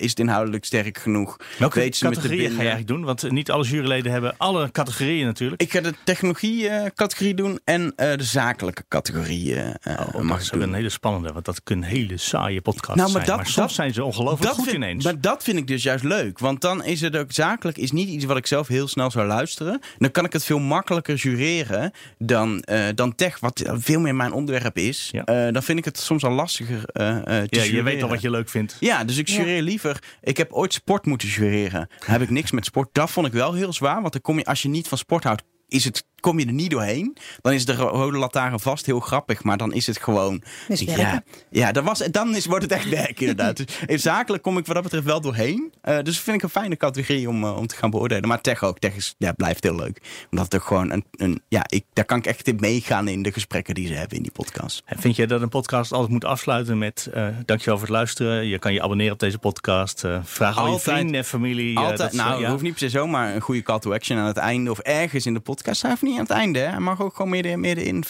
Is het inhoudelijk sterk genoeg? Welke Weet ze categorieën ga je eigenlijk doen? Want niet alle juryleden hebben alle categorieën natuurlijk. Ik ga de technologie-categorie doen en uh, de zakelijke categorieën uh, oh, mag dat is een hele spannende, want dat kunnen hele saaie podcasts nou, maar zijn. Dat, maar soms zijn ze ongelooflijk goed ineens. Maar dat vind ik dus juist leuk. Want dan is het ook zakelijk is niet iets wat ik zelf heel snel zou luisteren. Dan kan ik het veel makkelijker jureren dan, dan tech, wat veel meer mijn onderwerp is, uh, dan vind ik het soms al lastiger uh, te Ja, je weet al wat je leuk vindt. Ja, dus ik jureer liever. Ik heb ooit sport moeten jureren. Heb ik niks met sport. Dat vond ik wel heel zwaar, want dan kom je, als je niet van sport houdt, is het, kom je er niet doorheen. Dan is de rode lantaarn vast heel grappig. Maar dan is het gewoon. Ja, ja dan, was, dan is, wordt het echt werk inderdaad. dus zakelijk kom ik wat dat betreft wel doorheen. Uh, dus vind ik een fijne categorie om, uh, om te gaan beoordelen. Maar tech ook. Tech is, ja, blijft heel leuk. Omdat het gewoon een. een ja, ik, daar kan ik echt in meegaan in de gesprekken die ze hebben in die podcast. En vind jij dat een podcast altijd moet afsluiten met. Uh, dankjewel voor het luisteren. Je kan je abonneren op deze podcast. vraag al je vrienden en familie. Altijd, nou, ja. hoeft niet per se zo, maar een goede call to action aan het einde of ergens in de podcast podcast staat niet aan het einde. Hè? Hij mag ook gewoon midden, middenin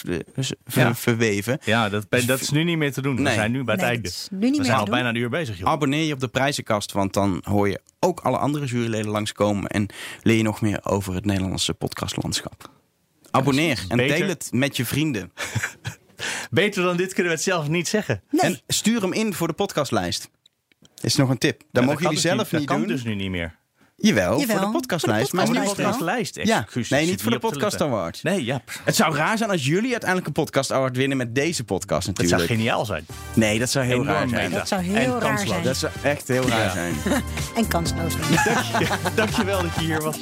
ver, verweven. Ja, dat, dus dat is nu niet meer te doen. We zijn nu bij het einde. We zijn al bijna een uur bezig. Joh. Abonneer je op de prijzenkast, want dan hoor je ook alle andere juryleden langskomen. En leer je nog meer over het Nederlandse podcastlandschap. Abonneer en deel het met je vrienden. Beter dan dit kunnen we het zelf niet zeggen. En stuur hem in voor de podcastlijst. Is nog een tip. Dan mogen jullie dus zelf niet, dat doen. Dat kan dus nu niet meer. Jawel, voor de podcastlijst. Maar voor de podcastlijst. Ja, nee, niet voor de podcast award. Nee, ja. Het zou raar zijn als jullie uiteindelijk een podcast award winnen met deze podcast natuurlijk. Dat zou geniaal zijn. Nee, dat zou heel raar zijn. Dat zou heel raar zijn. Dat zou echt heel raar zijn. en kansloos. Dank je, dankjewel dat je hier was.